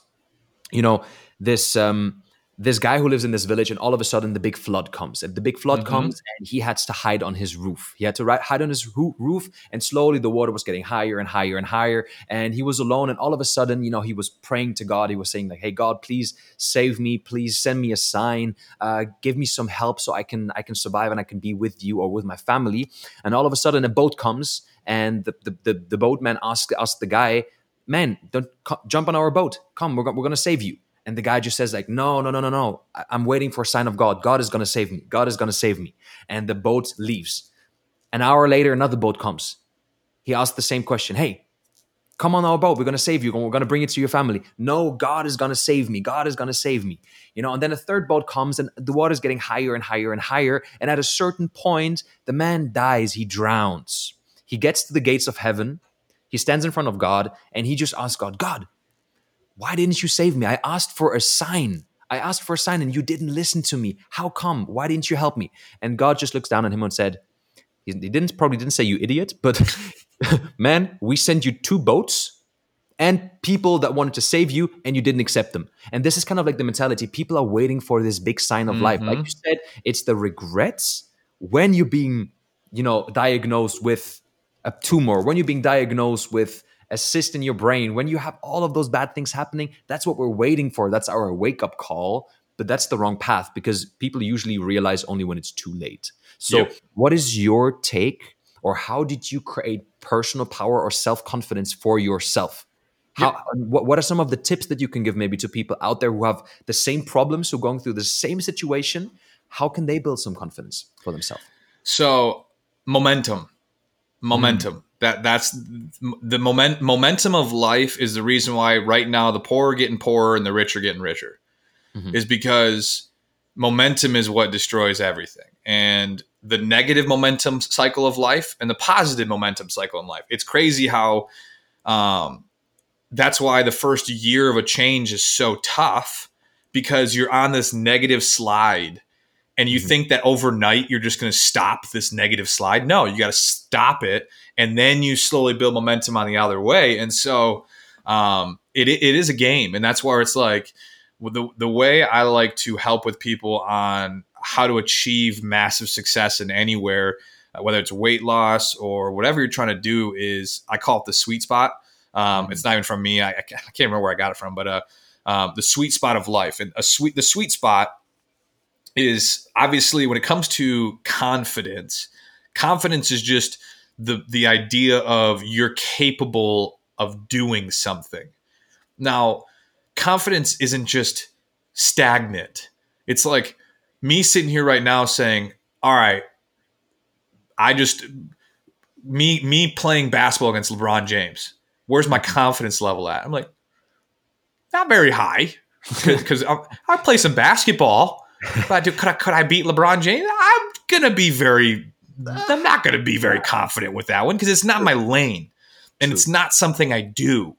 you know, this um, this guy who lives in this village and all of a sudden the big flood comes. And the big flood mm-hmm. comes and he had to hide on his roof. He had to hide on his roof and slowly the water was getting higher and higher and higher and he was alone and all of a sudden you know he was praying to god. He was saying like hey god please save me. Please send me a sign. Uh, give me some help so i can i can survive and i can be with you or with my family. And all of a sudden a boat comes and the the, the, the boatman asked asked the guy man don't co- jump on our boat. Come we're, go- we're gonna save you and the guy just says like no no no no no. I'm waiting for a sign of god. God is going to save me. God is going to save me. And the boat leaves. An hour later another boat comes. He asks the same question. Hey come on our boat. We're going to save you. We're going to bring it to your family. No god is going to save me. God is going to save me. You know and then a third boat comes and the water is getting higher and higher and higher. And at a certain point the man dies. He drowns. He gets to the gates of heaven. He stands in front of god and he just asks god god why didn't you save me? I asked for a sign. I asked for a sign and you didn't listen to me. How come? Why didn't you help me? And God just looks down on him and said, He didn't probably didn't say you idiot, but man, we sent you two boats and people that wanted to save you and you didn't accept them. And this is kind of like the mentality. People are waiting for this big sign of mm-hmm. life. Like mm-hmm. you said, it's the regrets when you're being, you know, diagnosed with a tumor, when you're being diagnosed with a cyst in your brain. When you have all of those bad things happening that's what we're waiting for. That's our wake up call but that's the wrong path because people usually realize only when it's too late. So yep. what is your take or how did you create personal power or self-confidence for yourself? How, yep. what, what are some of the tips that you can give maybe to people out there who have the same problems who are going through the same situation? How can they build some confidence for themselves? So momentum. Momentum. mm. That that's the moment momentum of life is the reason why right now the poor are getting poorer and the rich are getting richer. Mm-hmm. Is because momentum is what destroys everything. And the negative momentum cycle of life and the positive momentum cycle in life. It's crazy how um, that's why the first year of a change is so tough because you're on this negative slide and you mm-hmm. think that overnight you're just going to stop this negative slide. No, you got to stop it and then you slowly build momentum on the other way. And so um, it, it is a game, and that's where it's like the the way I like to help with people on how to achieve massive success in anywhere, uh, whether it's weight loss or whatever you're trying to do, is I call it the sweet spot. Um, it's not even from me. I, I, can't remember where I got it from, but uh, um, the sweet spot of life and a sweet the sweet spot is obviously when it comes to confidence. Confidence is just the the idea of you're capable of doing something. Now, confidence isn't just stagnant. It's like me sitting here right now saying, "All right, I just me me playing basketball against LeBron James. Where's my confidence level at?" I'm like, not very high because I, I play some basketball. But could I, could I beat LeBron James? I'm gonna be very I'm not going to be very confident with that one because it's not my lane and it's not something I do.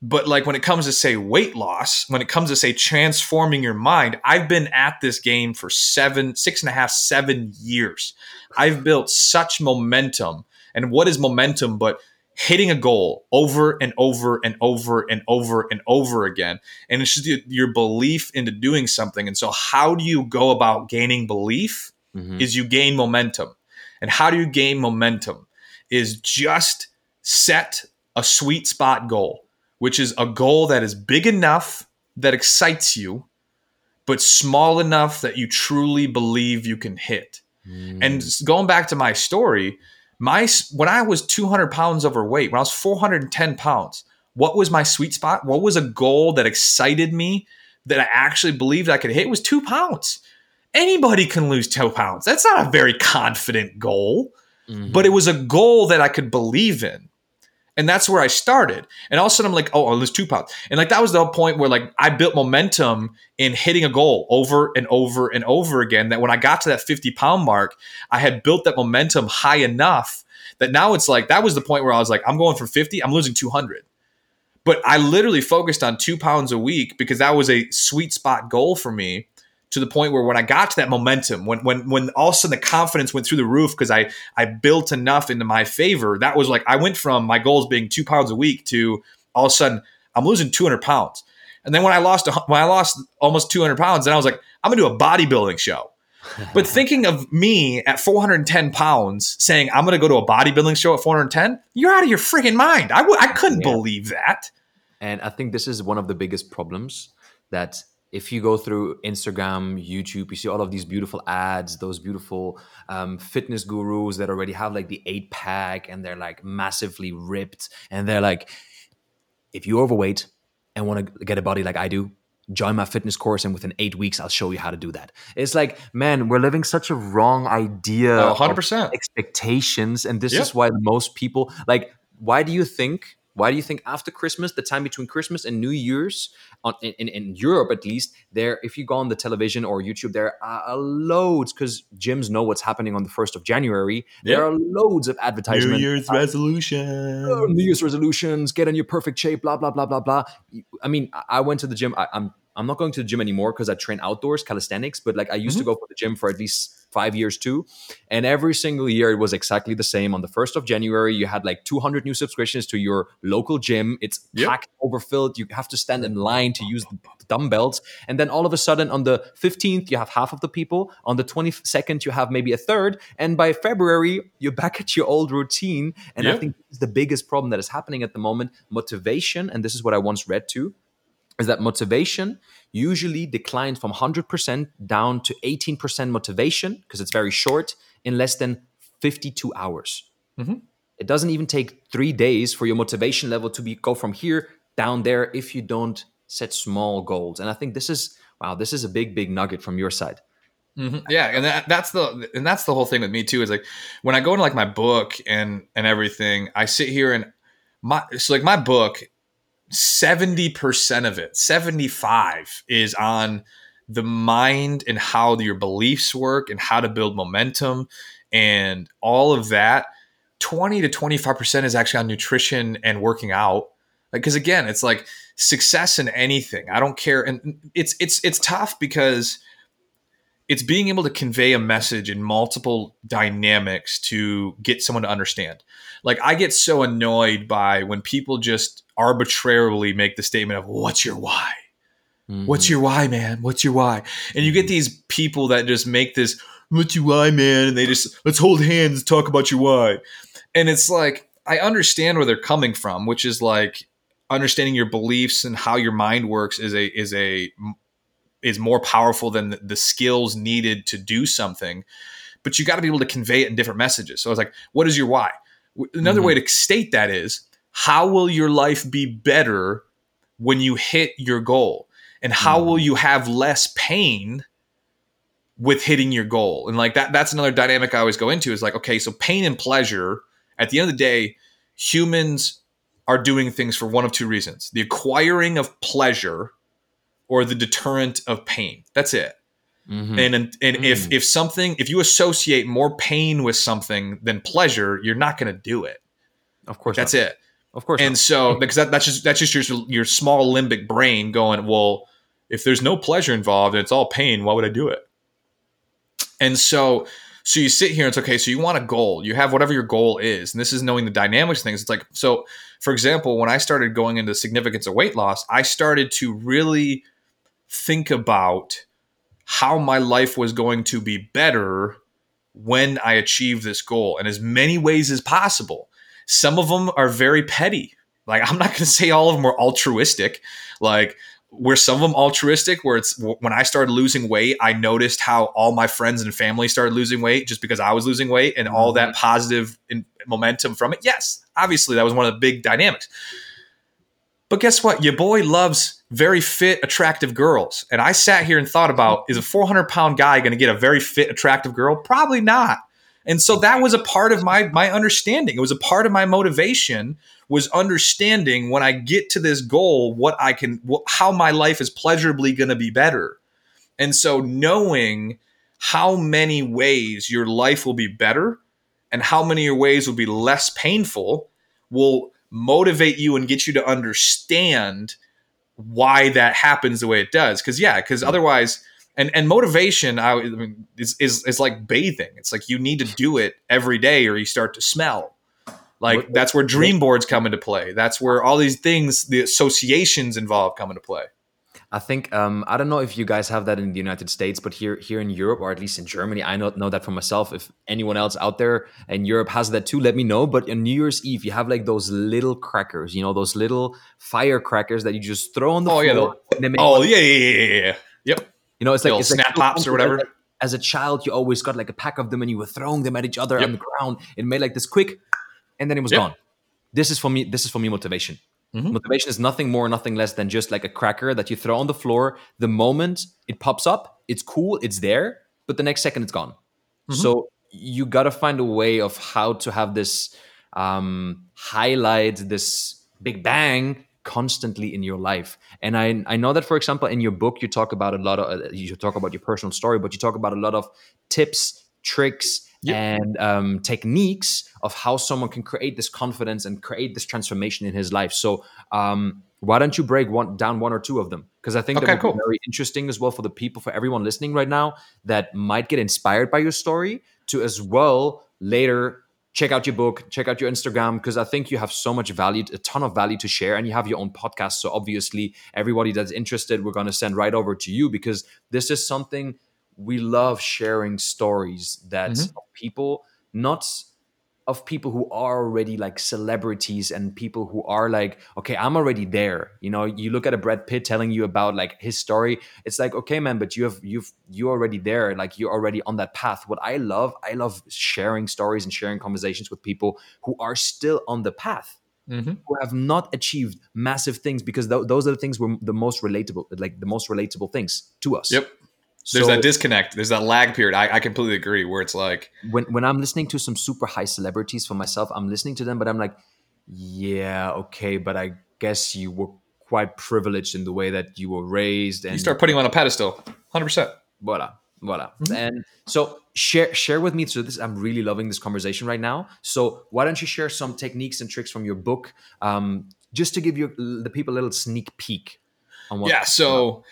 But like when it comes to say weight loss, when it comes to say transforming your mind, I've been at this game for seven, six and a half, seven years. I've built such momentum. And what is momentum but hitting a goal over and over and over and over and over again? And it's just your belief into doing something. And so, how do you go about gaining belief? Mm-hmm. Is you gain momentum. And how do you gain momentum? Is just set a sweet spot goal, which is a goal that is big enough that excites you, but small enough that you truly believe you can hit. Mm. And going back to my story, my when I was 200 pounds overweight, when I was 410 pounds, what was my sweet spot? What was a goal that excited me that I actually believed I could hit? It was two pounds. Anybody can lose 10 pounds. That's not a very confident goal, Mhm. but it was a goal that I could believe in. And that's where I started. And all of a sudden I'm like, oh, I'll lose two pounds. And like that was the point where like I built momentum in hitting a goal over and over and over again. That when I got to that 50 pound mark, I had built that momentum high enough that now it's like that was the point where I was like, I'm going for 50, I'm losing 200. But I literally focused on two pounds a week because that was a sweet spot goal for me to the point where when I got to that momentum, when when when all of a sudden the confidence went through the roof because I I built enough into my favor, that was like I went from my goals being two pounds a week to all of a sudden I'm losing 200 pounds. And then when I lost when I lost almost 200 pounds, then I was like, I'm gonna do a bodybuilding show. But thinking of me at 410 pounds saying I'm gonna go to a bodybuilding show at 410, you're out of your freaking mind. I w- I couldn't Yeah. believe that. And I think this is one of the biggest problems that if you go through Instagram, YouTube, you see all of these beautiful ads, those beautiful um, fitness gurus that already have like the eight pack and they're like massively ripped. And they're like, if you're overweight and want to get a body like I do, join my fitness course and within eight weeks, I'll show you how to do that. It's like, man, we're living such a wrong idea. Of 100%. expectations and this Yep. is why most people like why do you think why do you think after christmas the time between christmas and new year's on, in, in, europe at least there if you go on the television or youtube there are loads because gyms know what's happening on the 1st of january there are loads of advertisements. New Year's uh, resolutions, oh, new Year's resolutions get in your perfect shape, blah blah blah blah blah. I mean, I- went to the gym. I, I'm I'm not going to the gym anymore because I train outdoors calisthenics. But like I used to mm-hmm. go for the gym for at least five years too, and every single year it was exactly the same. On the first of January, you had like 200 new subscriptions to your local gym. It's Yep. packed, overfilled. You have to stand in line to use the dumbbells, and then all of a sudden on the 15th you have half of the people. On the 22nd you have maybe a third, and by February you're back at your old routine. And I think this is the biggest problem that is happening at the moment. Motivation, and this is what I once read too, is that motivation usually declines from 100% down to 18% motivation because it's very short in less than 52 hours. Mhm. It doesn't even take three days for your motivation level to be go from here down there if you don't set small goals. And I think this is wow, this is a big, big nugget from your side. Mhm. Yeah, and that, that's the and that's the whole thing with me too. Is like when I go into like my book and and everything, I sit here and my so like my book, seventy percent of it, seventy five is on the mind and how your beliefs work and how to build momentum and all of that. Twenty to twenty five percent is actually on nutrition and working out. Like, because again, it's like success in anything. I don't care, and it's it's it's tough because it's being able to convey a message in multiple dynamics to get someone to understand. Like I get so annoyed by when people just arbitrarily make the statement of what's your why? What's mm-hmm. your why, man? What's your why? And you get mm-hmm. these people that just make this what's your why, man? And they just let's hold hands, talk about your why. And it's like I understand where they're coming from, which is like understanding your beliefs and how your mind works is a is a is more powerful than the, the skills needed to do something. But you got to be able to convey it in different messages. So I was like, what is your why? Another Mhm. way to state that is how will your life be better when you hit your goal? And how will you have less pain with hitting your goal? And like that that's another dynamic I always go into is like, okay, so pain and pleasure, at the end of the day, humans are doing things for one of two reasons. The acquiring of pleasure or the deterrent of pain. That's it. Mhm. And and, and if if something if you associate more pain with something than pleasure, you're not going to do it. of course, That's not. it. Of course, And not. so because that, that's just that's just your your small limbic brain going, well, if there's no pleasure involved and it's all pain, why would I do it? And so so you sit here and it's okay, so you want a goal. You have whatever your goal is. And this is knowing the dynamics of things. It's like so for example, when I started going into significance of weight loss, I started to really think about how my life was going to be better when I achieve this goal in as many ways as possible. Some of them are very petty. Like I'm not going to say all of them are altruistic. Like where some of them altruistic, where it's when I started losing weight, I noticed how all my friends and family started losing weight just because I was losing weight and all that Mm-hmm. positive in, momentum from it. Yes, obviously that was one of the big dynamics. But guess what? Your boy loves very fit, attractive girls. And I sat here and thought about is a 400 pound guy going to get a very fit, attractive girl? Probably not. And so that was a part of my my understanding. It was a part of my motivation was understanding when I get to this goal what I can how my life is pleasurably going to be better. And so knowing how many ways your life will be better and how many of your ways will be less painful will motivate you and get you to understand why that happens the way it does. Because yeah, because mm-hmm. otherwise, and and motivation I, mean, is, is is like bathing. It's like you need to do it every day, or you start to smell. Like what, that's where dream boards come into play. That's where all these things, the associations involved, come into play. I think um, I don't know if you guys have that in the United States, but here here in Europe or at least in Germany, I know know that for myself. If anyone else out there in Europe has that too, let me know. But on New Year's Eve, you have like those little crackers, you know, those little firecrackers that you just throw on the oh, floor. Yeah, oh yeah, yeah, yeah, yeah. Yep. You know, it's like it's snap like, pops or whatever. Like, as a child, you always got like a pack of them and you were throwing them at each other yep. on the ground. It made like this quick, and then it was yep. gone. This is for me. This is for me motivation. Mm-hmm. Motivation is nothing more, nothing less than just like a cracker that you throw on the floor. The moment it pops up, it's cool, it's there, but the next second it's gone. Mm-hmm. So you got to find a way of how to have this um, highlight, this big bang constantly in your life. And I, I know that, for example, in your book, you talk about a lot of, uh, you talk about your personal story, but you talk about a lot of tips, tricks, yep. and um, techniques of how someone can create this confidence and create this transformation in his life. So, um, why don't you break one down one or two of them? Because I think okay, that would cool. be very interesting as well for the people, for everyone listening right now that might get inspired by your story to as well later check out your book, check out your Instagram, because I think you have so much value, a ton of value to share, and you have your own podcast. So obviously, everybody that's interested, we're going to send right over to you because this is something we love sharing stories that mm-hmm. people not of people who are already like celebrities and people who are like okay i'm already there you know you look at a brad pitt telling you about like his story it's like okay man but you have you've you're already there like you're already on that path what i love i love sharing stories and sharing conversations with people who are still on the path mm-hmm. who have not achieved massive things because th- those are the things were the most relatable like the most relatable things to us yep there's so, that disconnect. There's that lag period. I, I completely agree. Where it's like when when I'm listening to some super high celebrities for myself, I'm listening to them, but I'm like, yeah, okay, but I guess you were quite privileged in the way that you were raised, and you start putting on a pedestal. Hundred percent. Voila, voila. Mm-hmm. And so share share with me. So this, I'm really loving this conversation right now. So why don't you share some techniques and tricks from your book, um, just to give you the people a little sneak peek on what? Yeah. So.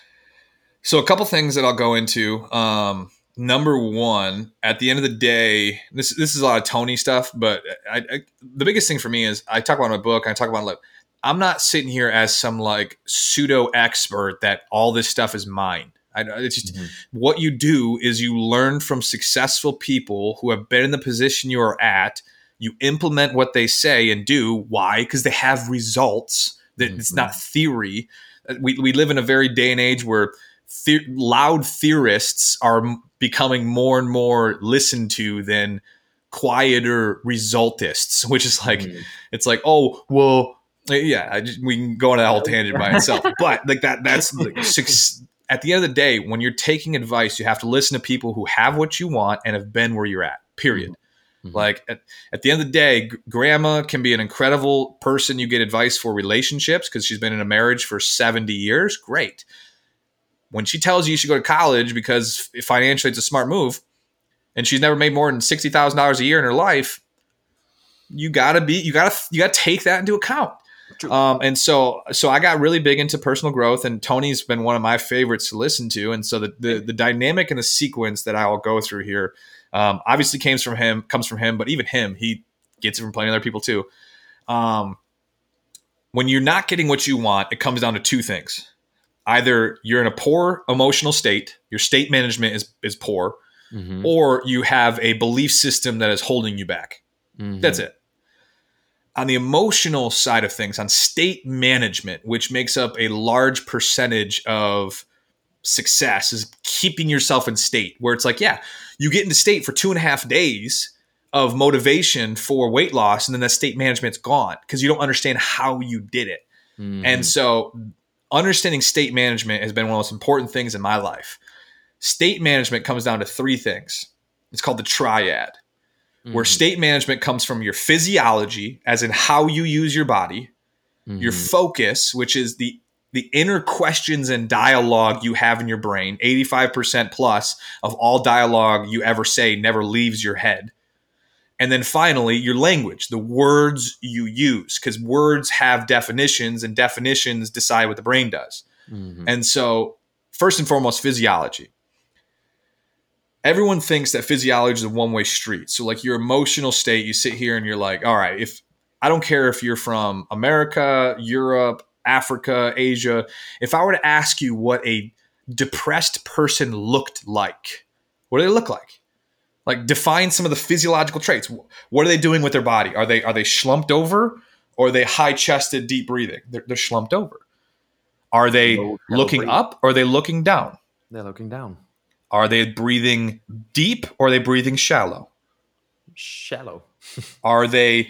So a couple things that I'll go into. Um, number one, at the end of the day, this this is a lot of Tony stuff, but I, I, the biggest thing for me is I talk about my book. I talk about like I'm not sitting here as some like pseudo expert that all this stuff is mine. I, it's just mm-hmm. what you do is you learn from successful people who have been in the position you are at. You implement what they say and do. Why? Because they have results. That mm-hmm. it's not theory. We, we live in a very day and age where the- loud theorists are becoming more and more listened to than quieter resultists, which is like, mm. it's like, oh, well, yeah, just, we can go on a whole tangent by itself, but like that, that's like, six, at the end of the day, when you're taking advice, you have to listen to people who have what you want and have been where you're at, period. Mm-hmm. Like at, at, the end of the day, g- grandma can be an incredible person you get advice for relationships because she's been in a marriage for 70 years. Great when she tells you you should go to college because financially it's a smart move, and she's never made more than sixty thousand dollars a year in her life, you gotta be you gotta you gotta take that into account. Um, and so so I got really big into personal growth, and Tony's been one of my favorites to listen to. And so the the, the dynamic and the sequence that I will go through here, um, obviously comes from him, comes from him, but even him, he gets it from plenty of other people too. Um, when you're not getting what you want, it comes down to two things either you're in a poor emotional state, your state management is is poor, mm-hmm. or you have a belief system that is holding you back. Mm-hmm. That's it. On the emotional side of things, on state management, which makes up a large percentage of success, is keeping yourself in state where it's like, yeah, you get into state for two and a half days of motivation for weight loss, and then that state management's gone because you don't understand how you did it. And so understanding state management has been one of the most important things in my life. State management comes down to three things. It's called the triad, where mm-hmm. state management comes from your physiology, as in how you use your body, your mm-hmm. focus, which is the the inner questions and dialogue you have in your brain 85% plus of all dialogue you ever say never leaves your head and then finally your language the words you use because words have definitions and definitions decide what the brain does. Mm-hmm. And so first and foremost physiology. Everyone thinks that physiology is a one-way street. So like your emotional state you sit here and you're like all right if i don't care if you're from america europe africa asia if i were to ask you what a depressed person looked like what do they look like like define some of the physiological traits. What are they doing with their body? Are they are they slumped over or are they high chested deep breathing? They're, they're slumped over. Are they looking up or are they looking down? They're looking down. are they breathing deep or are they breathing shallow? Shallow. are they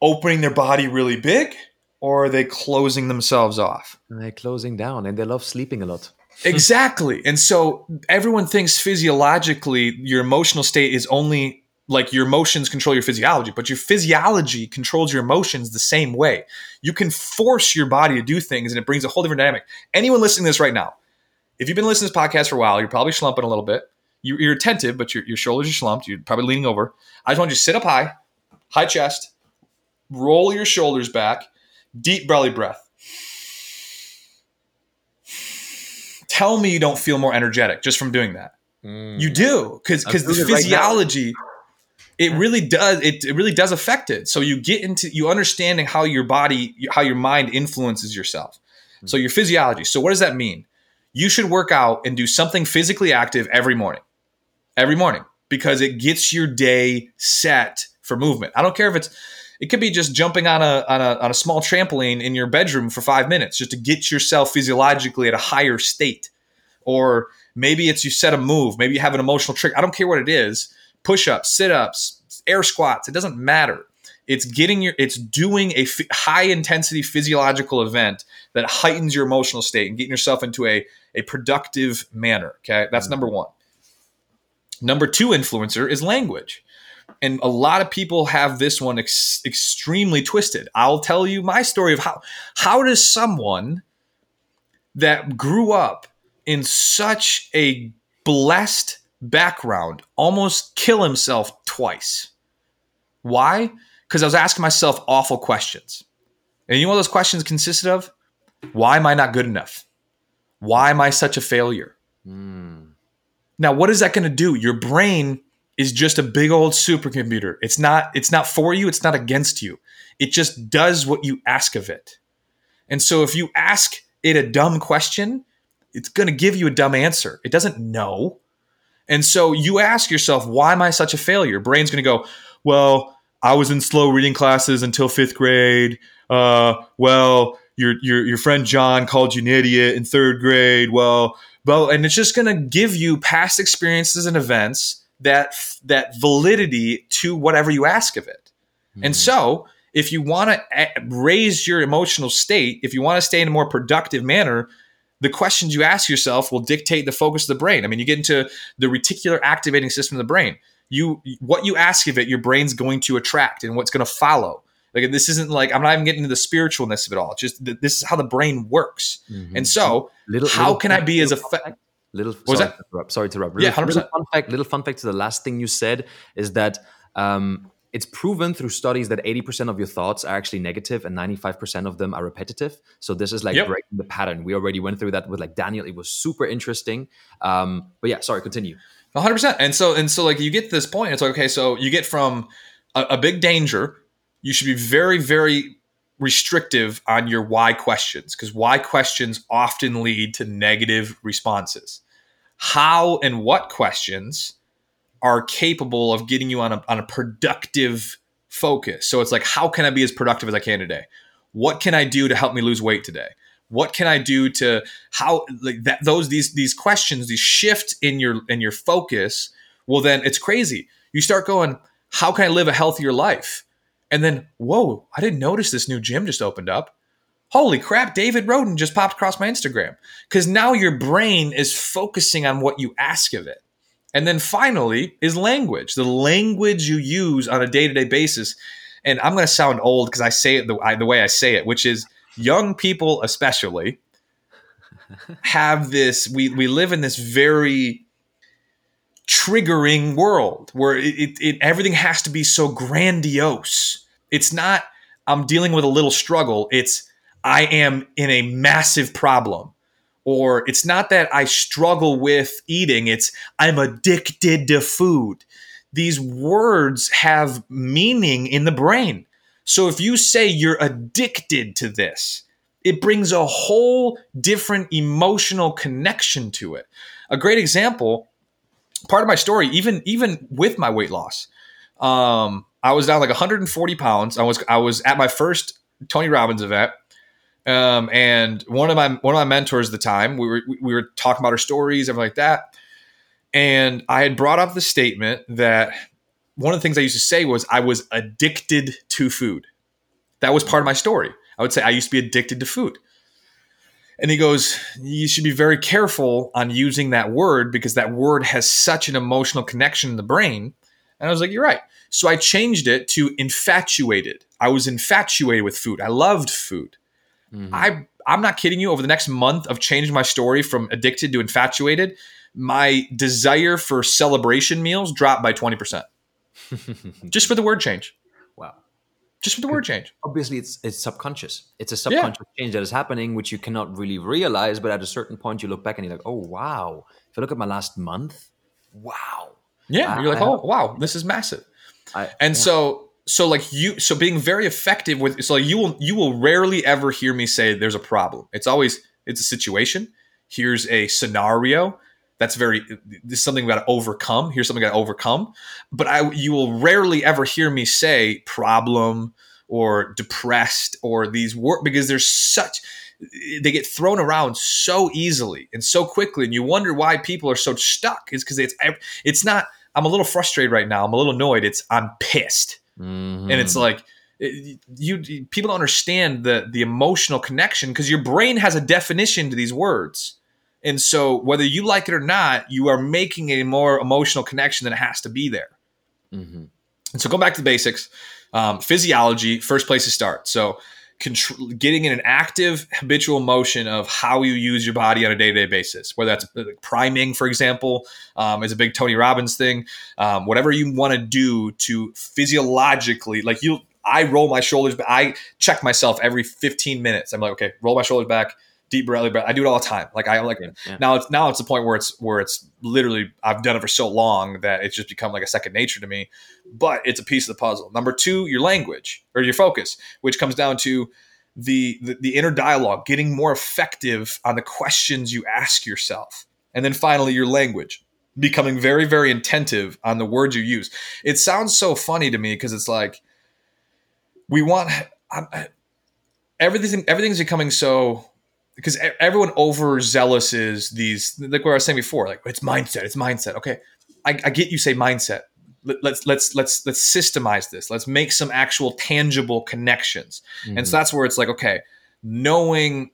opening their body really big or are they closing themselves off? They're closing down and they love sleeping a lot. Exactly. And so everyone thinks physiologically your emotional state is only like your emotions control your physiology but your physiology controls your emotions the same way. You can force your body to do things and it brings a whole different dynamic. Anyone listening to this right now if you've been listening to this podcast for a while you're probably slumping a little bit. You, you're attentive but your, your shoulders are slumped. You're probably leaning over. I just want you to sit up high high chest roll your shoulders back deep belly breath tell me you don't feel more energetic just from doing that. You do because because the it right physiology it really does it, it really does affect it. So you get into you understanding how your body how your mind influences yourself. So your physiology. So what does that mean? You should work out and do something physically active every morning. Every morning because it gets your day set for movement. I don't care if it's it could be just jumping on a, on a on a small trampoline in your bedroom for five minutes just to get yourself physiologically at a higher state. Or maybe it's you set a move maybe you have an emotional trick. I don't care what it is. Push-ups sit-ups air squats it doesn't matter. It's getting your it's doing a f- high intensity physiological event that heightens your emotional state and getting yourself into a a productive manner okay? That's mm. number one. Number two influencer is language and a lot of people have this one ex- extremely twisted i'll tell you my story of how how does someone that grew up in such a blessed background almost kill himself twice. Why? Because I was asking myself awful questions. And you know what those questions consisted of? Why am I not good enough? Why am I such a failure? Hmm. Now, what is that going to do? Your brain is just a big old supercomputer. It's not it's not for you, it's not against you. It just does what you ask of it. And so if you ask it a dumb question, it's going to give you a dumb answer. It doesn't know. And so you ask yourself, why am I such a failure? Brain's going to go, well, I was in slow reading classes until fifth grade. Uh, well, your, your, your friend John called you an idiot in third grade. Well, well, and it's just going to give you past experiences and events that, that validity to whatever you ask of it. And mm-hmm. so if you want to eh, raise your emotional state, if you want to stay in a more productive manner, the questions you ask yourself will dictate the focus of the brain. I mean, you get into the reticular activating system of the brain. You what you ask of it, your brain's going to attract and what's going to follow. Like this isn't like I'm not even getting into the spiritualness of it all. It's just th- this is how the brain works. Mm-hmm. And so, Little- how little can I be as effective? Little was sorry that? To interrupt, sorry to interrupt. Yeah, 100%. little fun fact. Little fun fact to the last thing you said is that um, it's proven through studies that 80% of your thoughts are actually negative and 95% of them are repetitive. So this is like Yep. breaking the pattern. We already went through that with like Daniel. It was super interesting. Um, but yeah, sorry, continue. 100%. And so and so like you get to this point it's like okay, so you get from a, a big danger, you should be very very restrictive on your why questions because why questions often lead to negative responses. How and what questions are capable of getting you on a, on a productive focus. So it's like, how can I be as productive as I can today? What can I do to help me lose weight today? What can I do to how like that those these these questions, these shift in your in your focus, well then it's crazy. You start going, how can I live a healthier life? And then, whoa, I didn't notice this new gym just opened up. holy crap, David Roden just popped across my Instagram. Because now your brain is focusing on what you ask of it. And then finally is language, the language you use on a day to day basis. And I'm going to sound old because I say it the, I, the way I say it, which is young people, especially, have this. We, we live in this very triggering world where it, it, it everything has to be so grandiose. It's not, I'm dealing with a little struggle. It's, I am in a massive problem or it's not that I struggle with eating, it's I'm addicted to food. These words have meaning in the brain. So if you say you're addicted to this, it brings a whole different emotional connection to it. A great example, part of my story, even even with my weight loss, um, I was down like 140 pounds. I was I was at my first Tony Robbins event um, and one of my one of my mentors at the time, we were we were talking about our stories, everything like that. And I had brought up the statement that one of the things I used to say was I was addicted to food. That was part of my story. I would say I used to be addicted to food. And he goes, You should be very careful on using that word because that word has such an emotional connection in the brain. And I was like, You're right. So I changed it to infatuated. I was infatuated with food. I loved food. Mm-hmm. I I'm not kidding you. Over the next month of changing my story from addicted to infatuated, my desire for celebration meals dropped by twenty percent, just for the word change. Just for the word change. Obviously, it's it's subconscious. It's a subconscious yeah. change that is happening, which you cannot really realize. But at a certain point, you look back and you're like, "Oh wow!" If I look at my last month, wow. Yeah, I, you're like, "Oh wow, this is massive." I, and yeah. so so like you so being very effective with so like you will you will rarely ever hear me say there's a problem it's always it's a situation here's a scenario that's very this is something we got to overcome. Here's something got to overcome. But i you will rarely ever hear me say problem or depressed or these work because there's such they get thrown around so easily and so quickly and you wonder why people are so stuck. Is because it's it's not i'm a little frustrated right now. I'm a little annoyed. It's i'm pissed. Mm-hmm. And it's like it, you people don't understand the the emotional connection because your brain has a definition to these words. And so whether you like it or not, you are making a more emotional connection than it has to be there. Mm-hmm. And so go back to the basics. Um, physiology, first place to start. So getting in an active habitual motion of how you use your body on a day-to-day basis whether that's like priming for example um, is a big tony robbins thing um, whatever you want to do to physiologically like you i roll my shoulders but i check myself every 15 minutes i'm like okay roll my shoulders back deep breath, breath. I do it all the time. Like I like yeah. now it's now it's the point where it's where it's literally I've done it for so long that it's just become like a second nature to me. But it's a piece of the puzzle. Number two, your language or your focus, which comes down to the, the, the inner dialogue, getting more effective on the questions you ask yourself. And then finally, your language, becoming very, very attentive on the words you use. It sounds so funny to me because it's like we want I, everything. Everything's becoming so because everyone overzealous is these like what I was saying before, like it's mindset, it's mindset. Okay, I, I get you say mindset. Let, let's let's let's let's systemize this. Let's make some actual tangible connections. Mm-hmm. And so mm-hmm. that's where it's like, okay, knowing.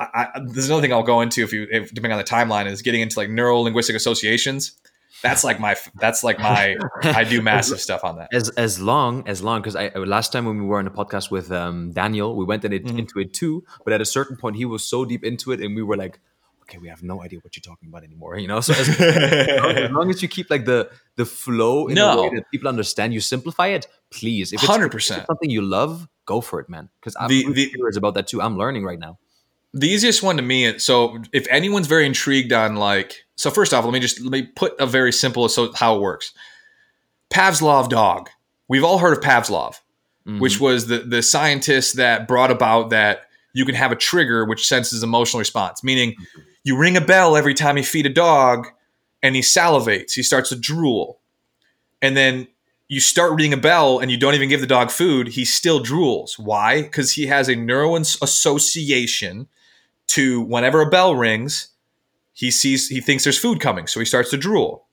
I, I, there's another thing I'll go into if you, if, depending on the timeline, is getting into like neuro linguistic associations that's like my that's like my I do massive stuff on that. As as long as long because I last time when we were on a podcast with um, Daniel, we went in it, mm-hmm. into it too. But at a certain point, he was so deep into it, and we were like, okay, we have no idea what you're talking about anymore. You know, so as, as long as you keep like the the flow in no. a way that people understand, you simplify it. Please, if it's, 100%. If something you love, go for it, man. Because I'm the, really curious about that too. I'm learning right now the easiest one to me so if anyone's very intrigued on like so first off let me just let me put a very simple so how it works. Pavlov dog. We've all heard of pavlov mm-hmm. which was the the scientist that brought about that you can have a trigger which senses emotional response meaning mm-hmm. you ring a bell every time you feed a dog and he salivates he starts to drool. And then you start ringing a bell and you don't even give the dog food he still drools. Why? Because he has a neuro association to whenever a bell rings, he sees he thinks there's food coming, so he starts to drool.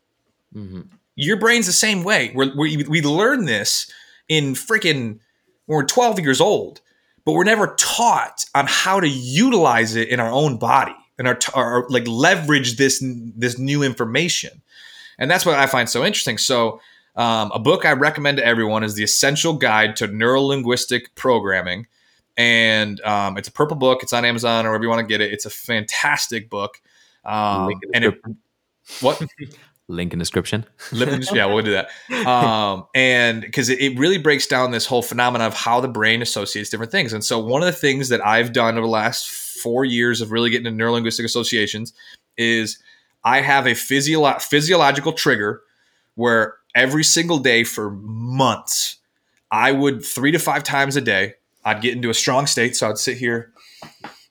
Mm-hmm. Your brain's the same way. We're, we we learn this in freaking when we're 12 years old, but we're never taught on how to utilize it in our own body and our, our like leverage this this new information. And that's what I find so interesting. So, um, a book I recommend to everyone is The Essential Guide to Neurolinguistic Programming. And um, it's a purple book. It's on Amazon or wherever you want to get it. It's a fantastic book. Um, and it, what? Link in description. yeah, we'll do that. Um, and because it, it really breaks down this whole phenomenon of how the brain associates different things. And so, one of the things that I've done over the last four years of really getting into neurolinguistic associations is I have a physio- physiological trigger where every single day for months, I would three to five times a day, I'd get into a strong state. So I'd sit here,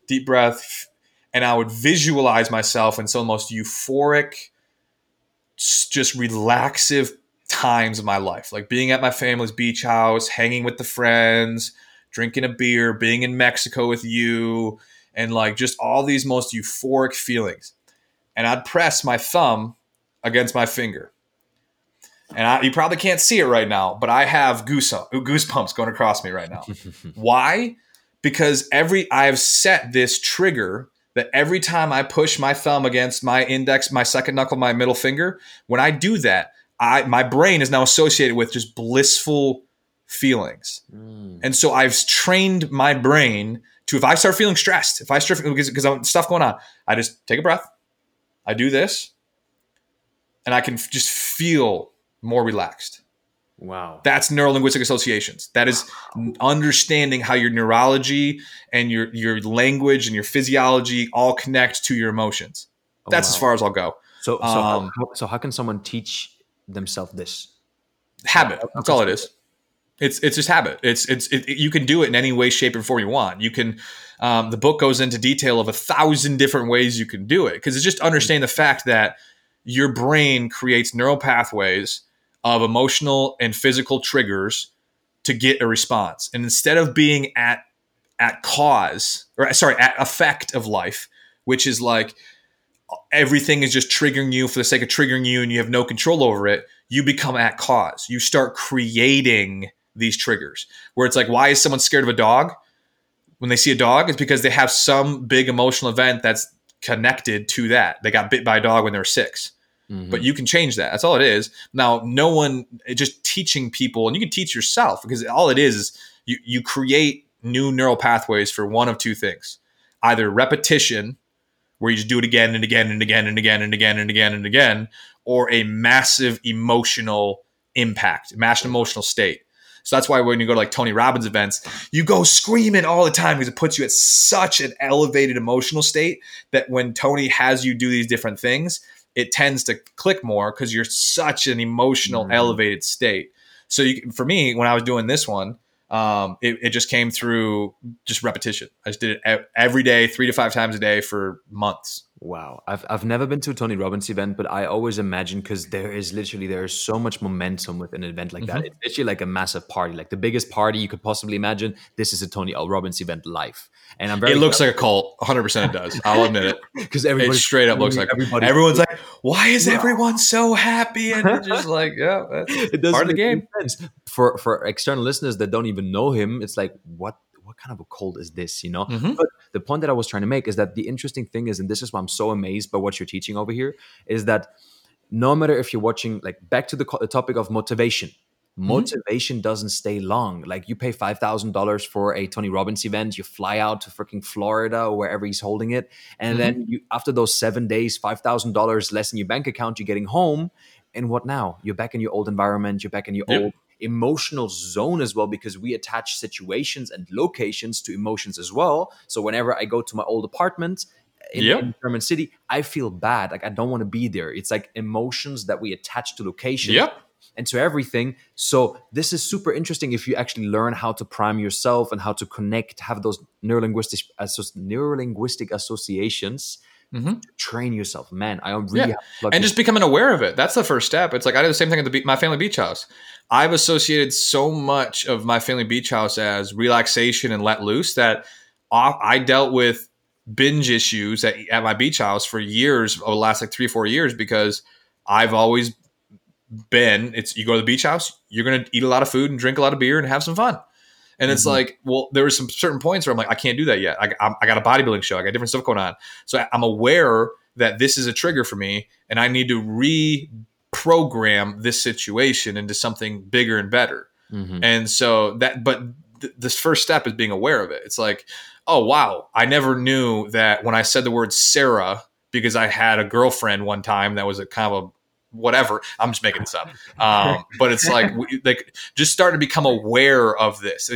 deep breath, and I would visualize myself in some of the most euphoric, just relaxive times of my life, like being at my family's beach house, hanging with the friends, drinking a beer, being in Mexico with you, and like just all these most euphoric feelings. And I'd press my thumb against my finger. And I, you probably can't see it right now, but I have goose, uh, goosebumps going across me right now. Why? Because every I have set this trigger that every time I push my thumb against my index, my second knuckle, my middle finger, when I do that, I my brain is now associated with just blissful feelings. Mm. And so I've trained my brain to if I start feeling stressed, if I start because I'm stuff going on, I just take a breath. I do this and I can just feel more relaxed. Wow. That's neurolinguistic associations. That is understanding how your neurology and your your language and your physiology all connect to your emotions. Oh, That's wow. as far as I'll go. So so, um, how, so how can someone teach themselves this? Habit. That's all it is. It's it's just habit. It's it's it, you can do it in any way, shape, or form you want. You can. Um, the book goes into detail of a thousand different ways you can do it because it's just understanding the fact that your brain creates neural pathways of emotional and physical triggers to get a response. And instead of being at at cause or sorry, at effect of life, which is like everything is just triggering you for the sake of triggering you and you have no control over it, you become at cause. You start creating these triggers where it's like, why is someone scared of a dog? When they see a dog, it's because they have some big emotional event that's connected to that. They got bit by a dog when they were six. Mm-hmm. But you can change that. That's all it is. Now, no one just teaching people, and you can teach yourself because all it is is you you create new neural pathways for one of two things: either repetition, where you just do it again and again and again and again and again and again and again, or a massive emotional impact, massive emotional state. So that's why when you go to like Tony Robbins events, you go screaming all the time because it puts you at such an elevated emotional state that when Tony has you do these different things, it tends to click more because you're such an emotional, mm-hmm. elevated state. So you, for me, when I was doing this one, um, it, it, just came through just repetition. I just did it every day, three to five times a day for months. Wow, I've I've never been to a Tony Robbins event, but I always imagine because there is literally there is so much momentum with an event like mm-hmm. that. It's literally like a massive party, like the biggest party you could possibly imagine. This is a Tony L. Robbins event live, and I'm very. It looks like a cult, 100. percent It does. I'll admit it because everybody straight up looks like everybody. Everyone's like, why is everyone so happy? And just like, yeah, it does part of the game. Sense. For for external listeners that don't even know him, it's like what kind of a cult is this you know mm-hmm. but the point that i was trying to make is that the interesting thing is and this is why i'm so amazed by what you're teaching over here is that no matter if you're watching like back to the, the topic of motivation mm-hmm. motivation mm-hmm. doesn't stay long like you pay $5000 for a tony robbins event you fly out to freaking florida or wherever he's holding it and mm-hmm. then you after those seven days $5000 less in your bank account you're getting home and what now you're back in your old environment you're back in your yep. old emotional zone as well because we attach situations and locations to emotions as well. So whenever I go to my old apartment in, yep. in German City, I feel bad. Like I don't want to be there. It's like emotions that we attach to locations. Yep. And to everything. So this is super interesting if you actually learn how to prime yourself and how to connect, have those neurolinguistic uh, neurolinguistic associations mm-hmm. train yourself. Man, I really yeah. and just becoming aware of it. That's the first step. It's like I did the same thing at the be- my family beach house. I've associated so much of my family beach house as relaxation and let loose that I dealt with binge issues at, at my beach house for years over the last like three or four years because I've always been it's you go to the beach house you're going to eat a lot of food and drink a lot of beer and have some fun And it's like, well, there were some certain points where I'm like, I can't do that yet. I, I'm- I got a bodybuilding show. I got different stuff going on. So I'm aware that this is a trigger for me, and I need to reprogram this situation into something bigger and better. Mhm. And so that, but th- this first step is being aware of it. It's like, oh wow, I never knew that when I said the word Sarah because I had a girlfriend one time that was a kind of a whatever. I'm just making this up. Um, but it's like, we, like just start to become aware of this.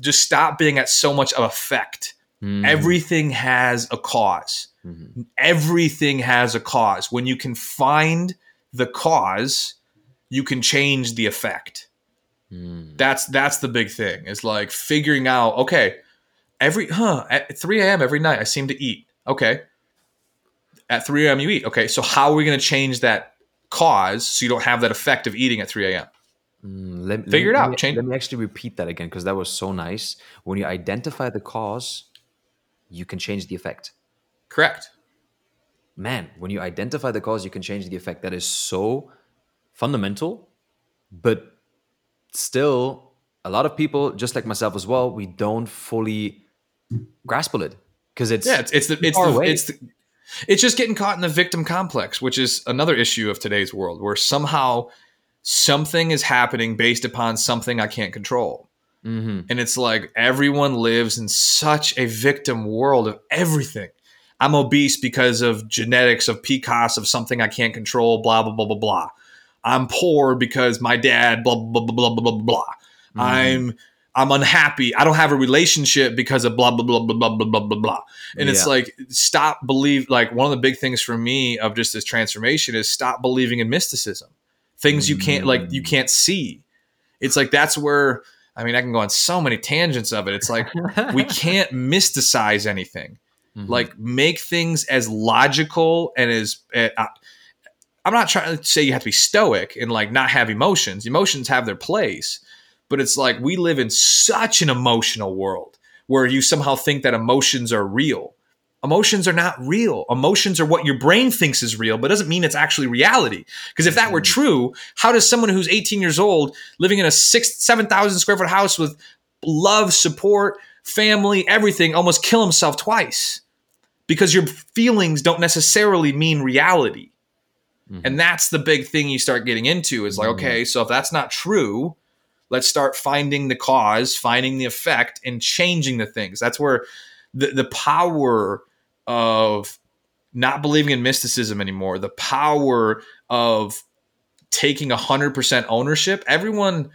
Just stop being at so much of effect. Mhm. Everything has a cause. Mhm. Everything has a cause. When you can find the cause, you can change the effect Mm. that's that's the big thing is like figuring out okay every huh at 3 a.m every night i seem to eat okay at 3 a.m you eat okay so how are we going to change that cause so you don't have that effect of eating at 3 a.m Mm, let, let Figure me- it let out, me- change- Let me actually repeat that again because that was so nice. When you identify the cause, you can change the effect. correct Man, when you identify the cause, you can change the effect. That is so fundamental, but still, a lot of people, just like myself as well, we don't fully grasp it because it's yeah it's, it's the it's the, it's the, it's just getting caught in the victim complex which is another issue of today's world where somehow something is happening based upon something i can't control Mhm. And it's like everyone lives in such a victim world of everything. I'm obese because of genetics of PCOS of something I can't control, blah, blah, blah, blah, blah. I'm poor because my dad, blah, blah, blah, blah, blah, blah, blah. I'm I'm unhappy. I don't have a relationship because of blah, blah, blah, blah, blah, blah, blah, blah, blah. And it's like, stop believe like one of the big things for me of just this transformation is stop believing in mysticism. Things you can't like you can't see. It's like that's where I mean I can go on so many tangents of it. It's like we can't mysticize anything. Mhm. Like make things as logical and as uh, I'm not trying to say you have to be stoic and like not have emotions. Emotions have their place, but it's like we live in such an emotional world where you somehow think that emotions are real. Emotions are not real. Emotions are what your brain thinks is real, but doesn't mean it's actually reality. Because if that were mm-hmm. true, how does someone who's 18 years old, living in a six, 7,000 square foot house with love, support, family, everything, almost kill himself twice? Because your feelings don't necessarily mean reality. Mm-hmm. And that's the big thing you start getting into is like, mm-hmm. okay, so if that's not true, let's start finding the cause, finding the effect, and changing the things. That's where the, the power of not believing in mysticism anymore, the power of taking 100% ownership. Everyone,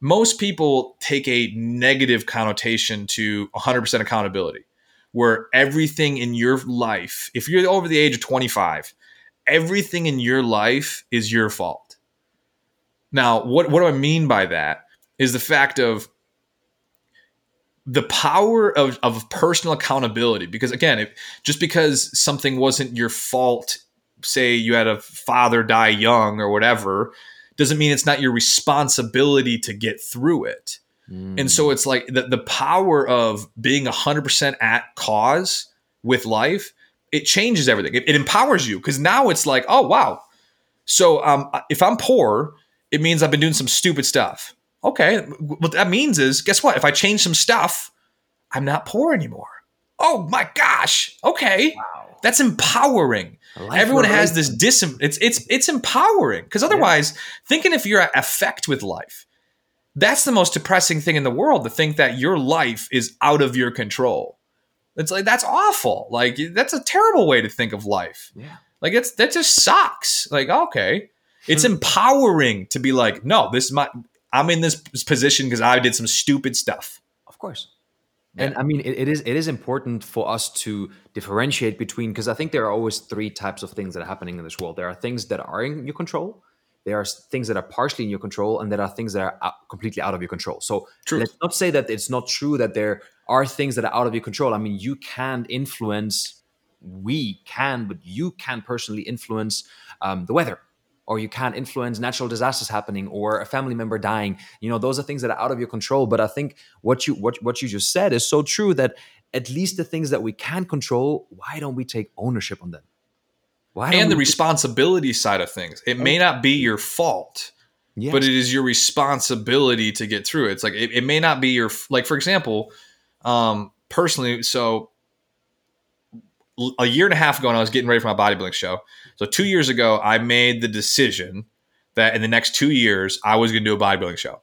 most people take a negative connotation to 100% accountability, where everything in your life, if you're over the age of 25, everything in your life is your fault. Now, what, what do I mean by that is the fact of the power of, of personal accountability. Because again, if, just because something wasn't your fault, say you had a father die young or whatever, doesn't mean it's not your responsibility to get through it. And so it's like the, the power of being 100% at cause with life, it changes everything. It, it empowers you because now it's like, oh, wow. So um, if I'm poor, it means I've been doing some stupid stuff. Okay. What that means is, guess what? If I change some stuff, I'm not poor anymore. Oh my gosh. Okay. Wow. That's empowering. life Everyone has this dis. It's it's it's empowering because otherwise, thinking if you're at effect with life, that's the most depressing thing in the world. To think that your life is out of your control. It's like that's awful. Like that's a terrible way to think of life. Yeah. Like it's that just sucks. Like okay, it's Hmm. empowering to be like, no, this is my. I'm in this position because I did some stupid stuff. Of course. And I mean, it, it is it is important for us to differentiate between because I think there are always three types of things that are happening in this world. There are things that are in your control, there are things that are partially in your control, and there are things that are out, completely out of your control. So True. let's not say that it's not true that there are things that are out of your control. I mean, you can influence. We can, but you can personally influence um, the weather or you can't influence natural disasters happening or a family member dying you know those are things that are out of your control but i think what you what, what you just said is so true that at least the things that we can control why don't we take ownership on them why and the responsibility side of things. It may not be your fault, Yes. but it is your responsibility to get through it. It's like it, it may not be your like for example, um, personally. So a year and a half ago, when I was getting ready for my bodybuilding show, so two years ago, I made the decision that in the next two years I was going to do a bodybuilding show.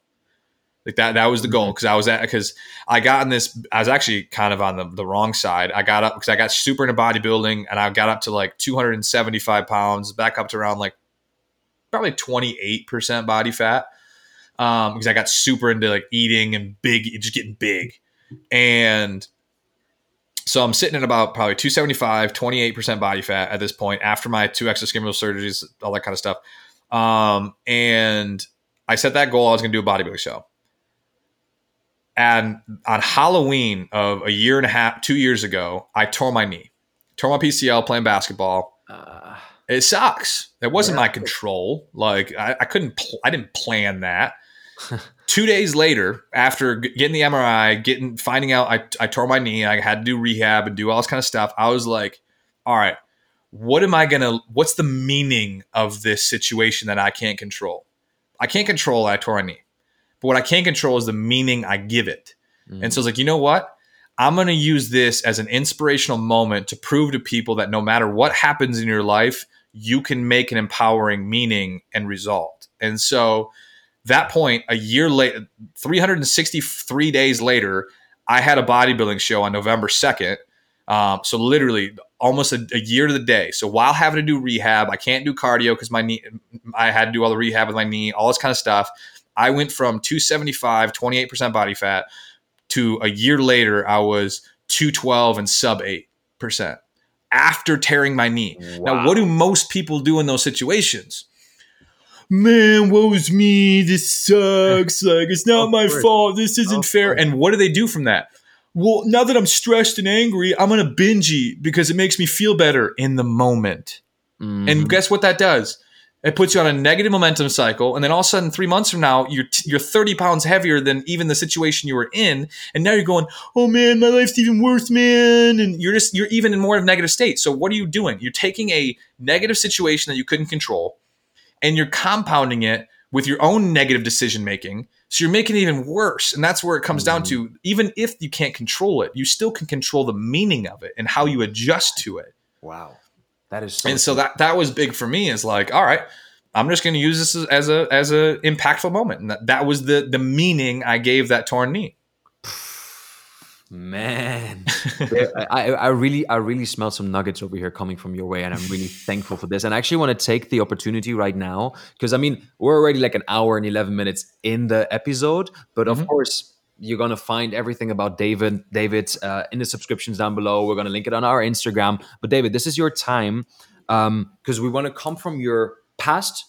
Like that, that was the goal because I was at because I got in this. I was actually kind of on the, the wrong side. I got up because I got super into bodybuilding and I got up to like 275 pounds, back up to around like probably 28% body fat um, because I got super into like eating and big, just getting big. And so I'm sitting at about probably 275, 28% body fat at this point after my two exoskeletal surgeries, all that kind of stuff. Um, and I set that goal. I was going to do a bodybuilding show. And on Halloween of a year and a half, two years ago, I tore my knee, tore my PCL playing basketball. Uh, It sucks. It wasn't my control. Like I, I couldn't. Pl- I didn't plan that. Two days later, after getting the MRI, getting finding out I, I tore my knee, I had to do rehab and do all this kind of stuff. I was like, all right, what am I gonna? What's the meaning of this situation that I can't control? I can't control. I tore my knee, but what I can control is the meaning I give it. And so it's like, you know what? I'm to use this as an inspirational moment to prove to people that no matter what happens in your life, you can make an empowering meaning and result. And so that point, a year later, 363 days later, I had a bodybuilding show on November 2nd. Um, so literally almost a, a year to the day. So while having to do rehab, I can't do cardio because my knee, I had to do all the rehab with my knee, all this kind of stuff. I went from 275, 28% body fat to a year later, I was 212 and sub 8% after tearing my knee. Now, what do most people do in those situations? Man, what was me? This sucks. Like, it's not my fault. This isn't fair. And what do they do from that? Well, now that I'm stressed and angry, I'm going to binge eat because it makes me feel better in the moment. mhm. And guess what that does? It puts you on a negative momentum cycle, and then all of a sudden, three months from now, you're you're 30 pounds heavier than even the situation you were in, and now you're going, "Oh man, my life's even worse, man!" And you're just you're even in more of a negative state. So what are you doing? You're taking a negative situation that you couldn't control, and you're compounding it with your own negative decision making. So you're making it even worse, and that's where it comes down to. Mm-hmm. Even if you can't control it, you still can control the meaning of it and how you adjust to it wow, that is so. and so that that was big for me is like all right i'm just going to use this as, as a as a impactful moment and that, that was the the meaning i gave that torn knee Man, I, I really, I really smell some nuggets over here coming from your way, and I'm really thankful for this. And I actually want to take the opportunity right now because I mean we're already like an hour and eleven minutes in the episode, but of course you're gonna find everything about David, David, uh, in the subscriptions down below. We're gonna link it on our Instagram. But David, this is your time because we want to come from your past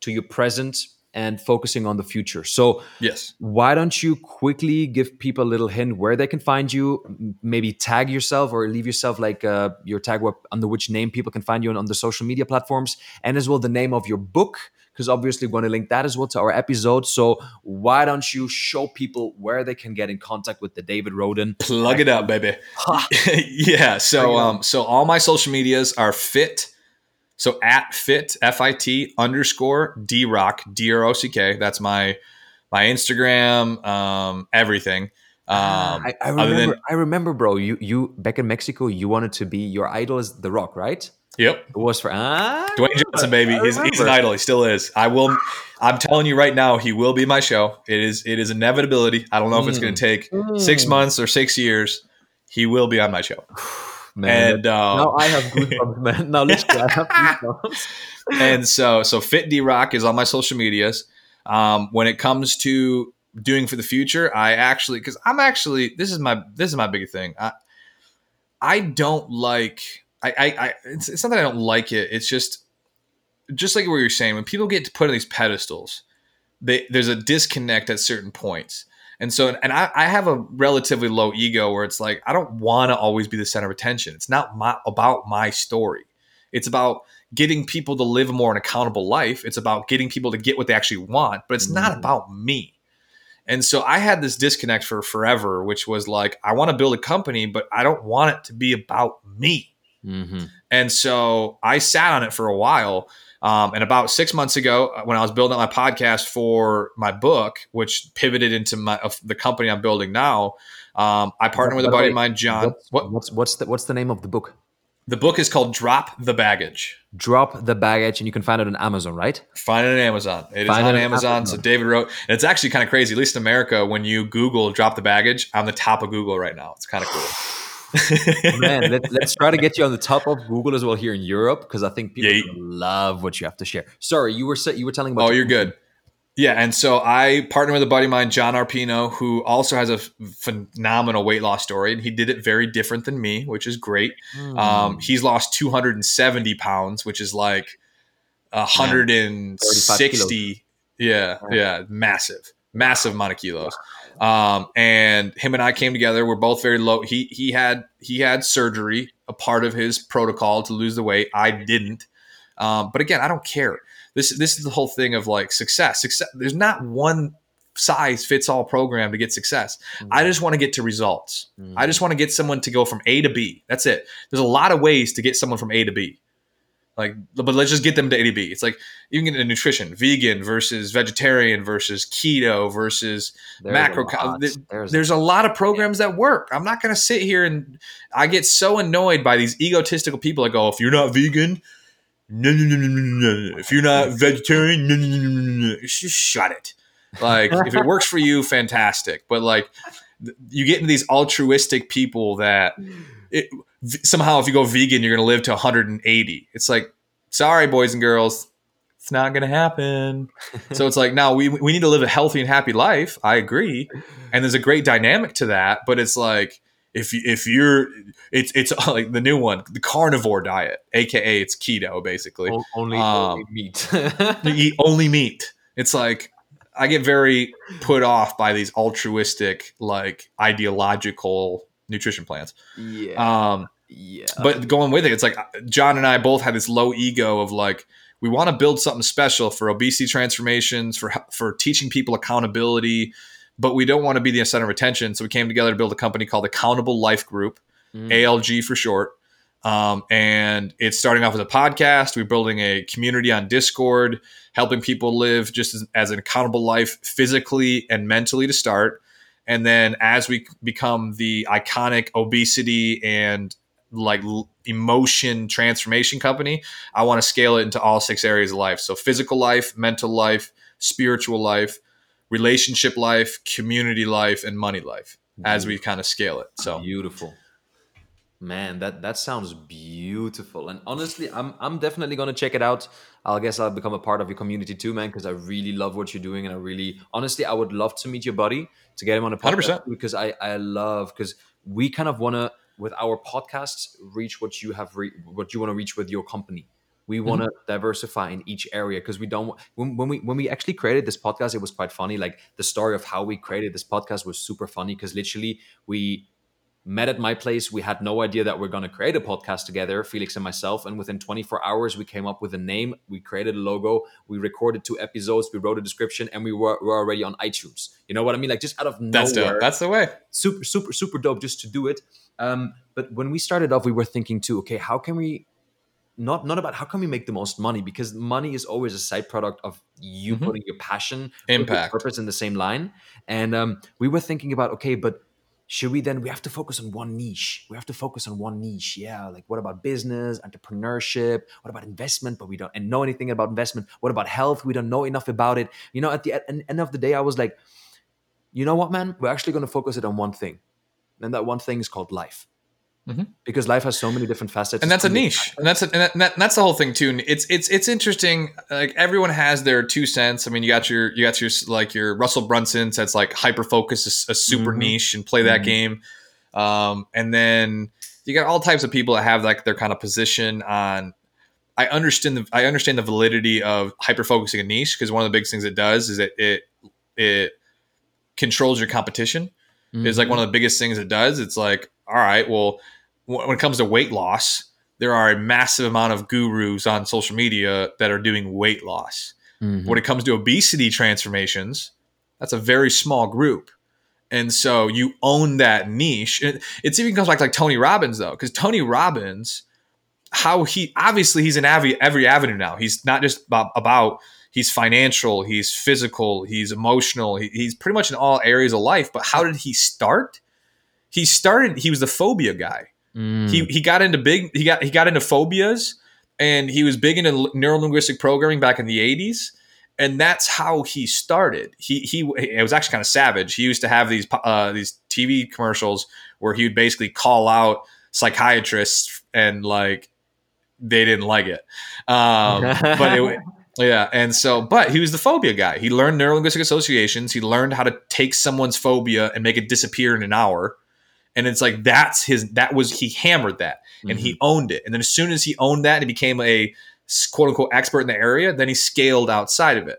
to your present and focusing on the future. So yes. why don't you quickly give people a little hint where they can find you maybe tag yourself or leave yourself like uh, your tag web under which name people can find you on, on the social media platforms and as well the name of your book because obviously we're going to link that as well to our episode. So why don't you show people where they can get in contact with the david roden plug it up baby. Yeah so um so all my social medias are fit so at fit f-i-t underscore d-rock d-r-o-c-k that's my my instagram um everything um I, I remember than- i remember bro you you back in mexico you wanted to be your idol is the rock right yep it was for ah Dwayne Johnson, baby. He's, he's an idol. He still is. I will. I'm telling you right now, he will be my show. It is. It is inevitability. I don't know if it's going to take six months or six years. He will be on my show. man And um, now i have goosebumps man now literally i have goosebumps and so so Fit D Rock is on my social medias. Um, when it comes to doing for the future, I actually because I'm actually this is my this is my big thing. I I don't like I I, I it's, it's not that I don't like it. It's just just like what you're saying when people get to put on these pedestals, they, there's a disconnect at certain points. And so, and I, I have a relatively low ego where it's like I don't want to always be the center of attention. It's not my, about my story. It's about getting people to live a more an accountable life. It's about getting people to get what they actually want, but it's not about me. And so I had this disconnect for forever, which was like, I want to build a company, but I don't want it to be about me. Mhm. And so I sat on it for a while. Um, and about six months ago, uh, when I was building up my podcast for my book, which pivoted into my uh, the company I'm building now, um, I partnered with a buddy of mine, John. What's, what? what's what's the what's the name of the book? The book is called Drop the Baggage. Drop the baggage, and you can find it on Amazon, right? Find it on Amazon. It find is on Amazon. Amazon. So David wrote, and it's actually kind of crazy. At least in America, when you Google "drop the baggage," I'm the top of Google right now. It's kind of cool. Man, let, us try to get you on the top of Google as well here in Europe because I think people yeah, love what you have to share. Sorry, you were you were telling about. Oh, you're good. Yeah, and so I partnered with a buddy of mine, John Arpino, who also has a phenomenal weight loss story, and he did it very different than me, which is great. Mm. Um, he's lost 270 pounds, which is like 160. Yeah, yeah, massive, massive amount of kilos. Um, and him and I came together. We're both very low. He he had he had surgery, a part of his protocol to lose the weight. I didn't. Um, but again, I don't care this this is the whole thing of like success. Success. There's not one size fits all program to get success. Mm-hmm. I just want to get to results. Mm-hmm. I just want to get someone to go from A to B. That's it. There's a lot of ways to get someone from A to B. Like, but let's just get them to A to B. It's like you can get into nutrition, vegan versus vegetarian versus keto versus there's macro. A there's, there's a, lot of programs that work. I'm not going to sit here and I get so annoyed by these egotistical people that go, if you're not vegan, no, no, no, no, no, no. If you're not vegetarian, no, no, no, no, no. Just shut it. Like, if it works for you, fantastic. But like, you get into these altruistic people that it, somehow, if you go vegan, you're going to live to 180. It's like, sorry, boys and girls, it's not going to happen. so it's like, now we we need to live a healthy and happy life. I agree, and there's a great dynamic to that. But it's like if if you're it's it's like the new one the carnivore diet aka it's keto basically only, um, only meat you eat only meat it's like i get very put off by these altruistic like ideological nutrition plans yeah um yeah but going with it it's like john and i both had this low ego of like we want to build something special for obesity transformations for for teaching people accountability but we don't want to be the center of attention. So we came together to build a company called Accountable Life Group, mm. ALG for short. Um, and it's starting off as a podcast. We're building a community on Discord, helping people live just as, as an accountable life physically and mentally to start. And then as we become the iconic obesity and like emotion transformation company, I want to scale it into all six areas of life. So physical life, mental life, spiritual life, relationship life, community life, and money life as we kind of scale it. So beautiful. Man, that that sounds beautiful. And honestly, I'm I'm definitely gonna check it out. I guess I'll become a part of your community too, man, because I really love what you're doing, and I really, honestly, I would love to meet your buddy to get him on a podcast 100%. because I I love because we kind of wanna with our podcasts reach what you have re- what you want to reach with your company we want to mm-hmm. diversify in each area because we don't when, when we when we actually created this podcast it was quite funny like the story of how we created this podcast was super funny because literally we met at my place. We had no idea that we're going to create a podcast together felix and myself and within 24 hours we came up with a name. We created a logo. We recorded two episodes. We wrote a description and we were, were already on itunes. You know what i mean? Like just out of that's nowhere. Dope. that's the way. Super super super dope just to do it. Um, but when we started off we were thinking too okay how can we not not about how can we make the most money? Because money is always a side product of you mm-hmm. putting your passion impact. purpose in the same line. And um, we were thinking about okay but should we then we have to focus on one niche. We have to focus on one niche yeah like what about business entrepreneurship? What about investment? But we don't and know anything about investment. What about health? We don't know enough about it. You know at the end of the day i was like you know what man? We're actually going to focus it on one thing and that one thing is called life Mm-hmm. Because life has so many different facets, and that's a niche, and that's a, and, that, and that's the whole thing too. It's it's it's interesting. Like everyone has their two cents. I mean, you got your you got your like your Russell Brunson that's like hyper focus, a, a super mm-hmm. niche, and play that mm-hmm. game. Um, and then you got all types of people that have like their kind of position on. I understand the I understand the validity of hyper focusing a niche because one of the big things it does is that it it controls your competition. Mm-hmm. Is like one of the biggest things it does. It's like all right, well when it comes to weight loss, there are a massive amount of gurus on social media that are doing weight loss. Mm-hmm. When it comes to obesity transformations, that's a very small group. And so you own that niche. It, it's even comes back to like Tony Robbins though, because Tony Robbins, how he obviously he's in every every avenue now. He's not just about, about he's financial, he's physical, he's emotional, he, he's pretty much in all areas of life. But how did he start? He started. He was the phobia guy. Mm. He he got into big. He got he got into phobias, and he was big into neuro linguistic programming back in the eighties. And that's how he started. He he it was actually kind of savage. He used to have these uh, these TV commercials where he would basically call out psychiatrists and like they didn't like it. Um, but it, yeah, and so, but he was the phobia guy. He learned neurolinguistic associations. He learned how to take someone's phobia and make it disappear in an hour. And it's like that's his. That was he hammered that, and mm-hmm. he owned it. And then as soon as he owned that, and he became a quote unquote expert in the area. Then he scaled outside of it.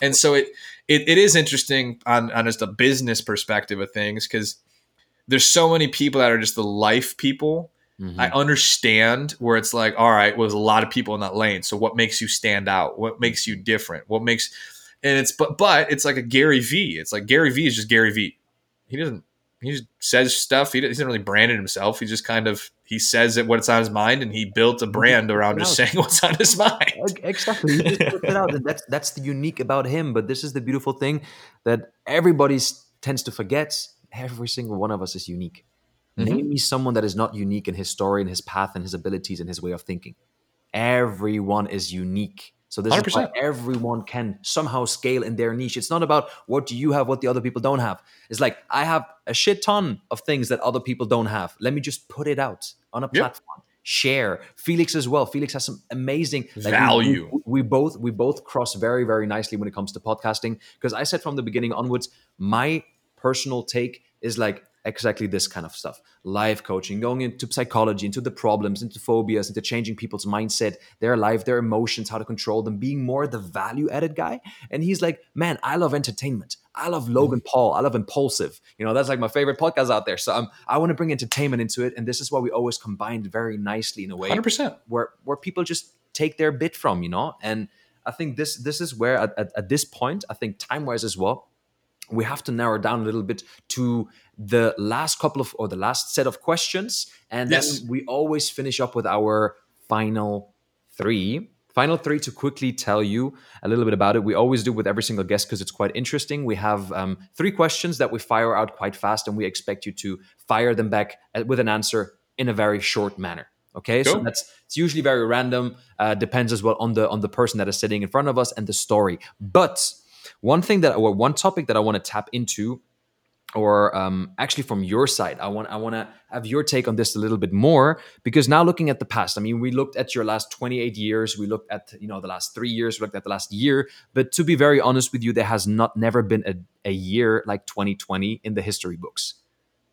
And so it, it it is interesting on on just a business perspective of things because there's so many people that are just the life people Mm-hmm. I understand where it's like, all right, well, there's a lot of people in that lane. So what makes you stand out? What makes you different? What makes and it's but but it's like a Gary V. It's like Gary V is just Gary V. He doesn't he just says stuff. He doesn't really brand it himself. He just kind of he says it what's on his mind, and he built a brand around just saying what's on his mind. Exactly. He just it out, that's that's the unique about him. But this is the beautiful thing that everybody tends to forget. Every single one of us is unique. Mm-hmm. Name me someone that is not unique in his story and his path and his abilities and his way of thinking. Everyone is unique. So this 100%. is why everyone can somehow scale in their niche. It's not about what do you have, what the other people don't have. It's like I have a shit ton of things that other people don't have. Let me just put it out on a platform. Yep. Share. Felix as well. Felix has some amazing like, value. We, we, we both we both cross very very nicely when it comes to podcasting because I said from the beginning onwards, my personal take is like exactly this kind of stuff. Life coaching going into psychology into the problems into phobias into changing people's mindset their life their emotions how to control them being more the value added guy. And he's like man i love entertainment. I love logan paul. I love Impaulsive. You know that's like my favorite podcast out there. So um, i want to bring entertainment into it and this is why we always combined very nicely in a way 100% where where people just take their bit from you know? And i think this this is where at, at, at this point i think time wise as well we have to narrow down a little bit to the last couple of or the last set of questions and yes. then we always finish up with our final three. Final three to quickly tell you a little bit about it. We always do with every single guest because it's quite interesting. We have um, three questions that we fire out quite fast and we expect you to fire them back uh, with an answer in a very short manner. Okay? Cool. so that's it's usually very random uh, depends as well on the on the person that is sitting in front of us and the story. But one thing that or one topic that i want to tap into or um, actually from your side i want i want to have your take on this a little bit more because now looking at the past i mean we looked at your last 28 years we looked at you know the last three years we looked at the last year but to be very honest with you there has not never been a, a year like 2020 in the history books.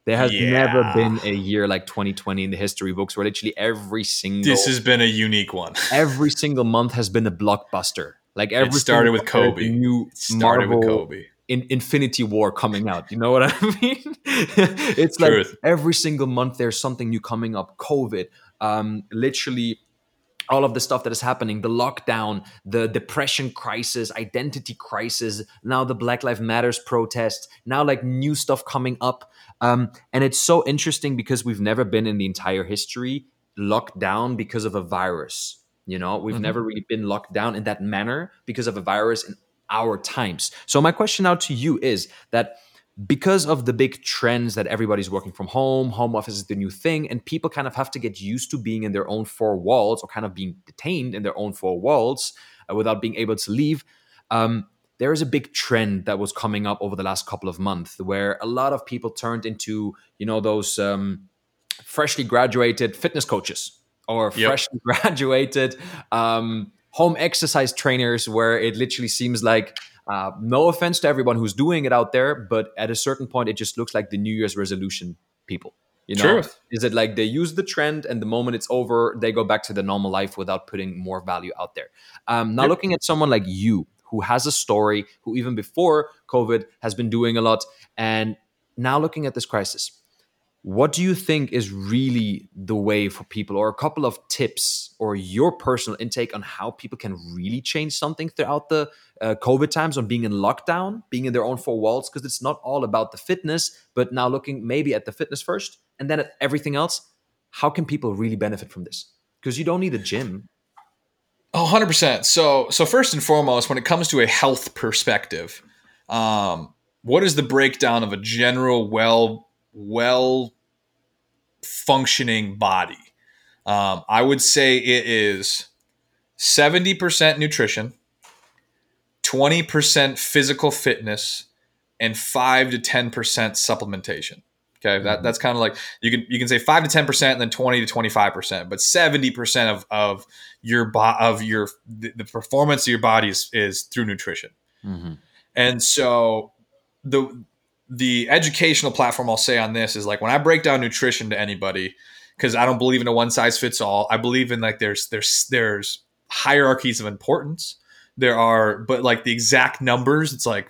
There has yeah. never been a year like 2020 in the history books where literally every single this has been a unique one. Every single month has been a blockbuster. Like every it started with kobe. new it started Marvel, with kobe in Infinity War coming out. You know what I mean? it's Truth. like every single month there's something new coming up. COVID, um, literally all of the stuff that is happening the lockdown the depression crisis identity crisis now the black lives matters protest now like new stuff coming up um, and it's so interesting because we've never been in the entire history locked down because of a virus you know we've mm-hmm. never really been locked down in that manner because of a virus in our times. So my question now to you is that because of the big trends that everybody's working from home, home office is the new thing, and people kind of have to get used to being in their own four walls or kind of being detained in their own four walls uh, without being able to leave. Um, there is a big trend that was coming up over the last couple of months where a lot of people turned into, you know, those um, freshly graduated fitness coaches or yep. freshly graduated um, home exercise trainers where it literally seems like uh, no offense to everyone who's doing it out there, but at a certain point, it just looks like the New Year's resolution people. You know, Truth. is it like they use the trend and the moment it's over, they go back to the normal life without putting more value out there? Um, now, yep. looking at someone like you who has a story, who even before COVID has been doing a lot, and now looking at this crisis, what do you think is really the way for people or a couple of tips or your personal intake on how people can really change something throughout the uh, covid times on being in lockdown being in their own four walls because it's not all about the fitness but now looking maybe at the fitness first and then at everything else how can people really benefit from this because you don't need a gym. Oh, 100%. So, so first and foremost, when it comes to a health perspective, um, what is the breakdown of a general well well functioning body? Um, I would say it is 70% nutrition, 20% physical fitness, and 5 to 10% supplementation. Okay, that, mm-hmm. that's kind of like you can you can say five to ten percent, and then twenty to twenty five percent, but seventy percent of of your bo- of your the, the, performance of your body is, is through nutrition. Mm-hmm. And so the the educational platform I'll say on this is like when I break down nutrition to anybody, because I don't believe in a one size fits all. I believe in like there's there's there's hierarchies of importance. There are, but like the exact numbers, it's like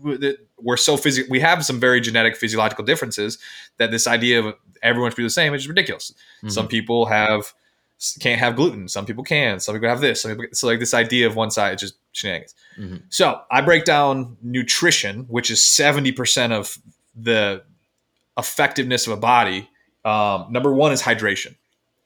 we're so physical. We have some very genetic physiological differences that this idea of everyone should be the same is ridiculous. Mm-hmm. Some people have can't have gluten. Some people can. Some people have this. Some people, so like this idea of one side is just shenanigans. Mm-hmm. So I break down nutrition, which is seventy percent of the effectiveness of a body. Um, number one is hydration.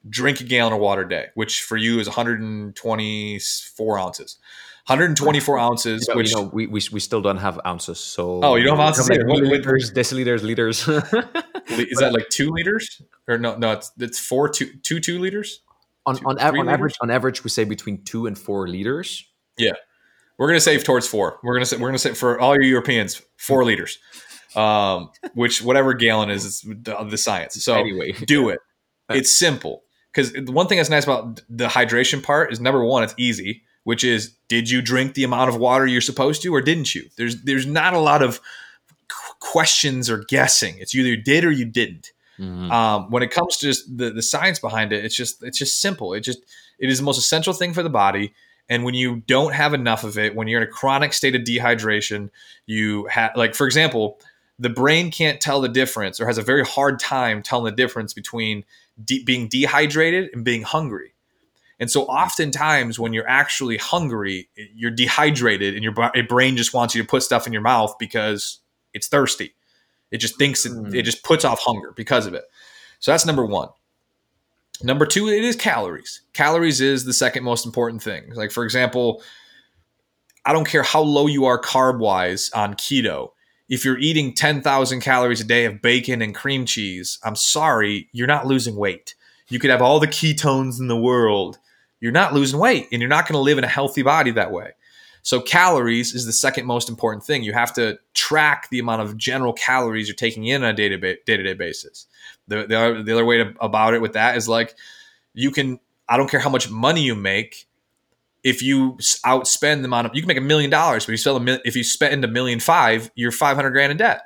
Drink a gallon of water a day, which for you is 124 ounces. 124 ounces. You know, which you know, we, we we still don't have ounces. So oh, you don't have ounces. Like milliliters, deciliters, liters. is that like two liters or no? No, it's it's four two two two liters on two, on, on average on average we say between two and four liters. Yeah. We're gonna say towards four. We're gonna say we're gonna say for all your europeans four liters. Um which whatever gallon is is the, the science. So anyway. do it. It's simple. Because the one thing that's nice about the hydration part is number one it's easy which is did you drink the amount of water you're supposed to or didn't you? There's there's not a lot of questions or guessing. It's either you did or you didn't Mm-hmm. Um, when it comes to just the, the science behind it, it's just it's just simple. It just it is the most essential thing for the body. And when you don't have enough of it, when you're in a chronic state of dehydration, you have like for example, the brain can't tell the difference or has a very hard time telling the difference between de- being dehydrated and being hungry. And so oftentimes when you're actually hungry, you're dehydrated and your brain just wants you to put stuff in your mouth because it's thirsty. It just thinks it, mm. it just puts off hunger because of it. So that's number one. Number two, it is calories. Calories is the second most important thing. Like, for example, I don't care how low you are carb wise on keto. If you're eating 10,000 calories a day of bacon and cream cheese, I'm sorry, you're not losing weight. You could have all the ketones in the world. You're not losing weight and you're not going to live in a healthy body that way. So calories is the second most important thing. You have to track the amount of general calories you're taking in on a day to day basis. The, the, other, the other way to, about it with that is like you can, I don't care how much money you make. If you outspend the amount of, you can make a million dollars, but you spend a, if you spend a million five, you're 500 grand in debt.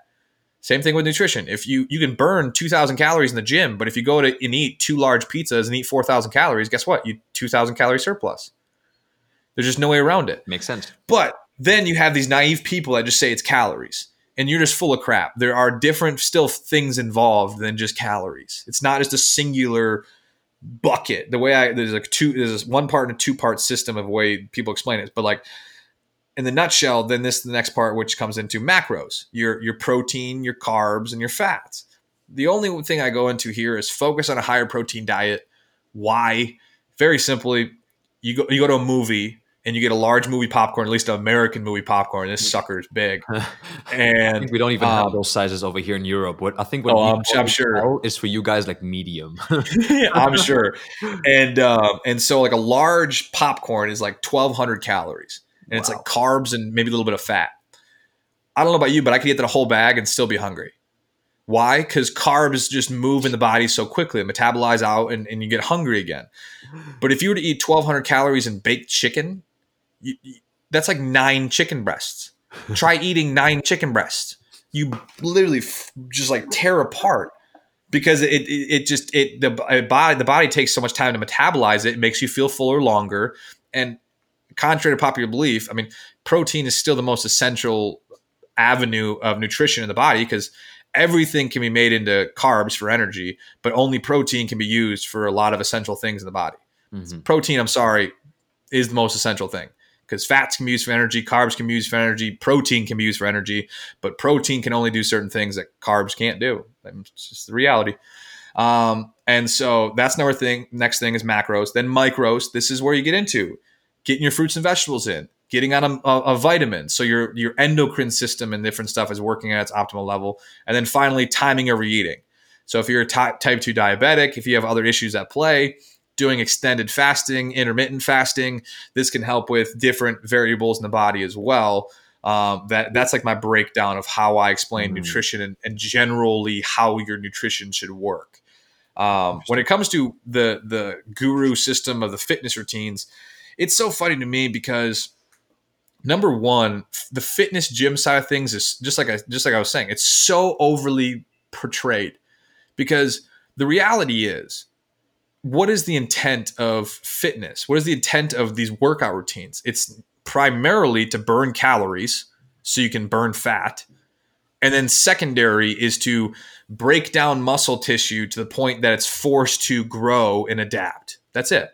Same thing with nutrition. If you you can burn 2000 calories in the gym, but if you go to and eat two large pizzas and eat 4000 calories, guess what? You 2000 calorie surplus. There's just no way around it. Makes sense. But then you have these naive people that just say it's calories and you're just full of crap. There are different still things involved than just calories. It's not just a singular bucket. The way I there's like two there's one part and a two part system of way people explain it. But like in the nutshell, then this the next part which comes into macros. Your your protein, your carbs, and your fats. The only thing I go into here is focus on a higher protein diet. Why? Very simply, you go you go to a movie and you get a large movie popcorn, at least an American movie popcorn. This sucker is big, and we don't even um, have those sizes over here in Europe. What I think what oh, I'm, I'm sure is for you guys like medium. I'm sure, and um, and so like a large popcorn is like 1,200 calories, and wow. it's like carbs and maybe a little bit of fat. I don't know about you, but I could eat that whole bag and still be hungry. Why? Because carbs just move in the body so quickly, metabolize out, and, and you get hungry again. But if you were to eat 1,200 calories in baked chicken, you, you, that's like nine chicken breasts. Try eating nine chicken breasts. You literally f- just like tear apart because it, it, it just it the body the body takes so much time to metabolize it. It makes you feel fuller longer. And contrary to popular belief, I mean, protein is still the most essential avenue of nutrition in the body because everything can be made into carbs for energy, but only protein can be used for a lot of essential things in the body. Mm-hmm. Protein, I'm sorry, is the most essential thing because fats can be used for energy, carbs can be used for energy, protein can be used for energy, but protein can only do certain things that carbs can't do. It's just the reality. Um, and so that's another thing. Next thing is macros, then micros. This is where you get into getting your fruits and vegetables in, getting on a, a, a vitamin, so your your endocrine system and different stuff is working at its optimal level, and then finally timing over eating. So if you're a type type two diabetic, if you have other issues at play, doing extended fasting, intermittent fasting, this can help with different variables in the body as well. Um, that that's like my breakdown of how I explain Mm. nutrition and, and generally how your nutrition should work. Um, when it comes to the the guru system of the fitness routines, it's so funny to me because number one, the fitness gym side of things is just like I just like I was saying, it's so overly portrayed because the reality is what is the intent of fitness? What is the intent of these workout routines? It's primarily to burn calories so you can burn fat. And then secondary is to break down muscle tissue to the point that it's forced to grow and adapt. That's it.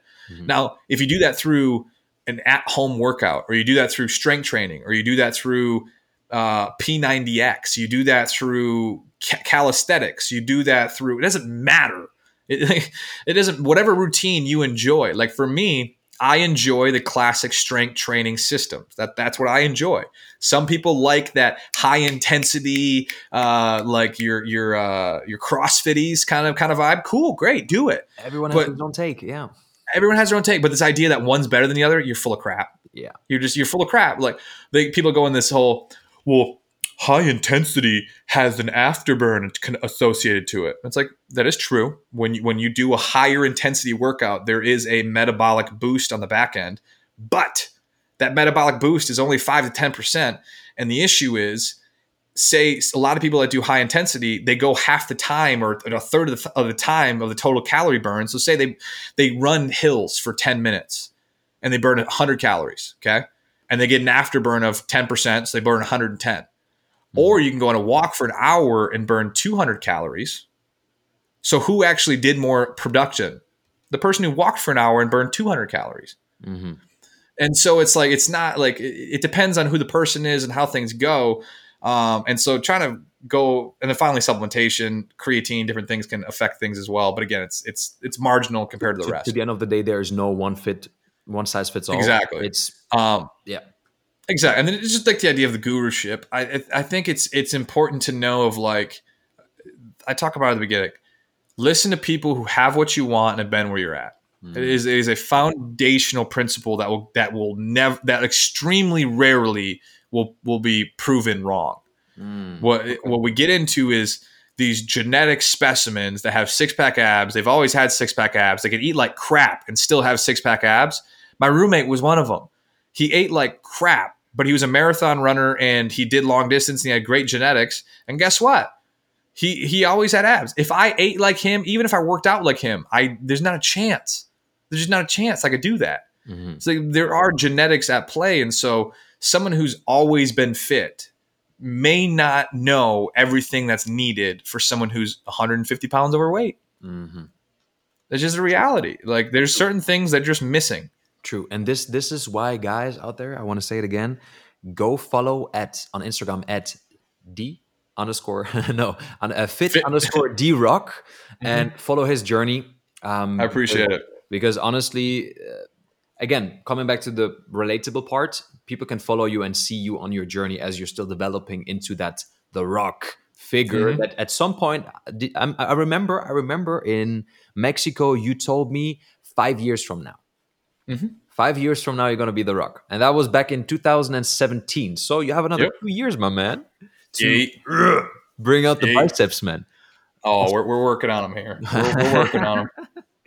Now, if you do that through an at home workout, or you do that through strength training, or you do that through uh, P90X, you do that through ca- calisthenics, you do that through, it doesn't matter. It, it doesn't, whatever routine you enjoy. Like for me, I enjoy the classic strength training systems. That that's what I enjoy. Some people like that high intensity, uh, like your your uh, your CrossFitties kind of kind of vibe. Cool, great, do it. Everyone But- has their own take. Yeah. Everyone has their own take, but this idea that one's better than the other, you're full of crap. Yeah. You're just you're full of crap. Like they, people go in this whole well, high intensity has an afterburn associated to it. It's like that is true. When you when you do a higher intensity workout, there is a metabolic boost on the back end, but that metabolic boost is only five to ten percent. And the issue is, say a lot of people that do high intensity, they go half the time or a third of the, of the time of the total calorie burn. So say they they run hills for ten minutes and they burn 100 calories, okay? And they get an afterburn of 10%, so they burn 110. Or you can go on a walk for an hour and burn 200 calories. So who actually did more production? The person who walked for an hour and burned 200 calories. Mm-hmm. And so it's like it's not like it, it depends on who the person is and how things go. Um, and so trying to go and then finally supplementation, creatine, different things can affect things as well. But again, it's it's it's marginal compared to the To, rest. to the end of the day, there is no one fit, one size fits all. Exactly. It's Um, yeah. Exactly, and then it's just like the idea of the guruship. I I- I think it's it's important to know of like I talk about at the beginning. Listen to people who have what you want and have been where you're at. Mm. It is it is a foundational principle that will that will never that extremely rarely will will be proven wrong. Mm. What what we get into is these genetic specimens that have six pack abs. They've always had six pack abs. They can eat like crap and still have six pack abs. My roommate was one of them. He ate like crap, but he was a marathon runner and he did long distance and he had great genetics. And guess what? He he always had abs. If I ate like him, even if I worked out like him, I there's not a chance. There's just not a chance I could do that. Mhm. So there are genetics at play, and so someone who's always been fit may not know everything that's needed for someone who's 150 pounds overweight. Mhm. That's just a reality. Like there's certain things that are just missing. True. And this this is why guys out there, I want to say it again, go follow at on Instagram at D underscore no on uh, fit, Fit. underscore D Rock and follow his journey. Um, I appreciate it. because honestly, uh, again, coming back to the relatable part, people can follow you and see you on your journey as you're still developing into that the rock figure Mhm. that at some point uh, I remember I remember in Mexico you told me 5 years from now. Mhm. 5 years from now you're going to be the rock. And that was back in 2017. So you have another Yep. 2 years, my man. To Yeah. bring out the Yeet. biceps, man. Oh, we're, we're working on them here. We're, we're working on them.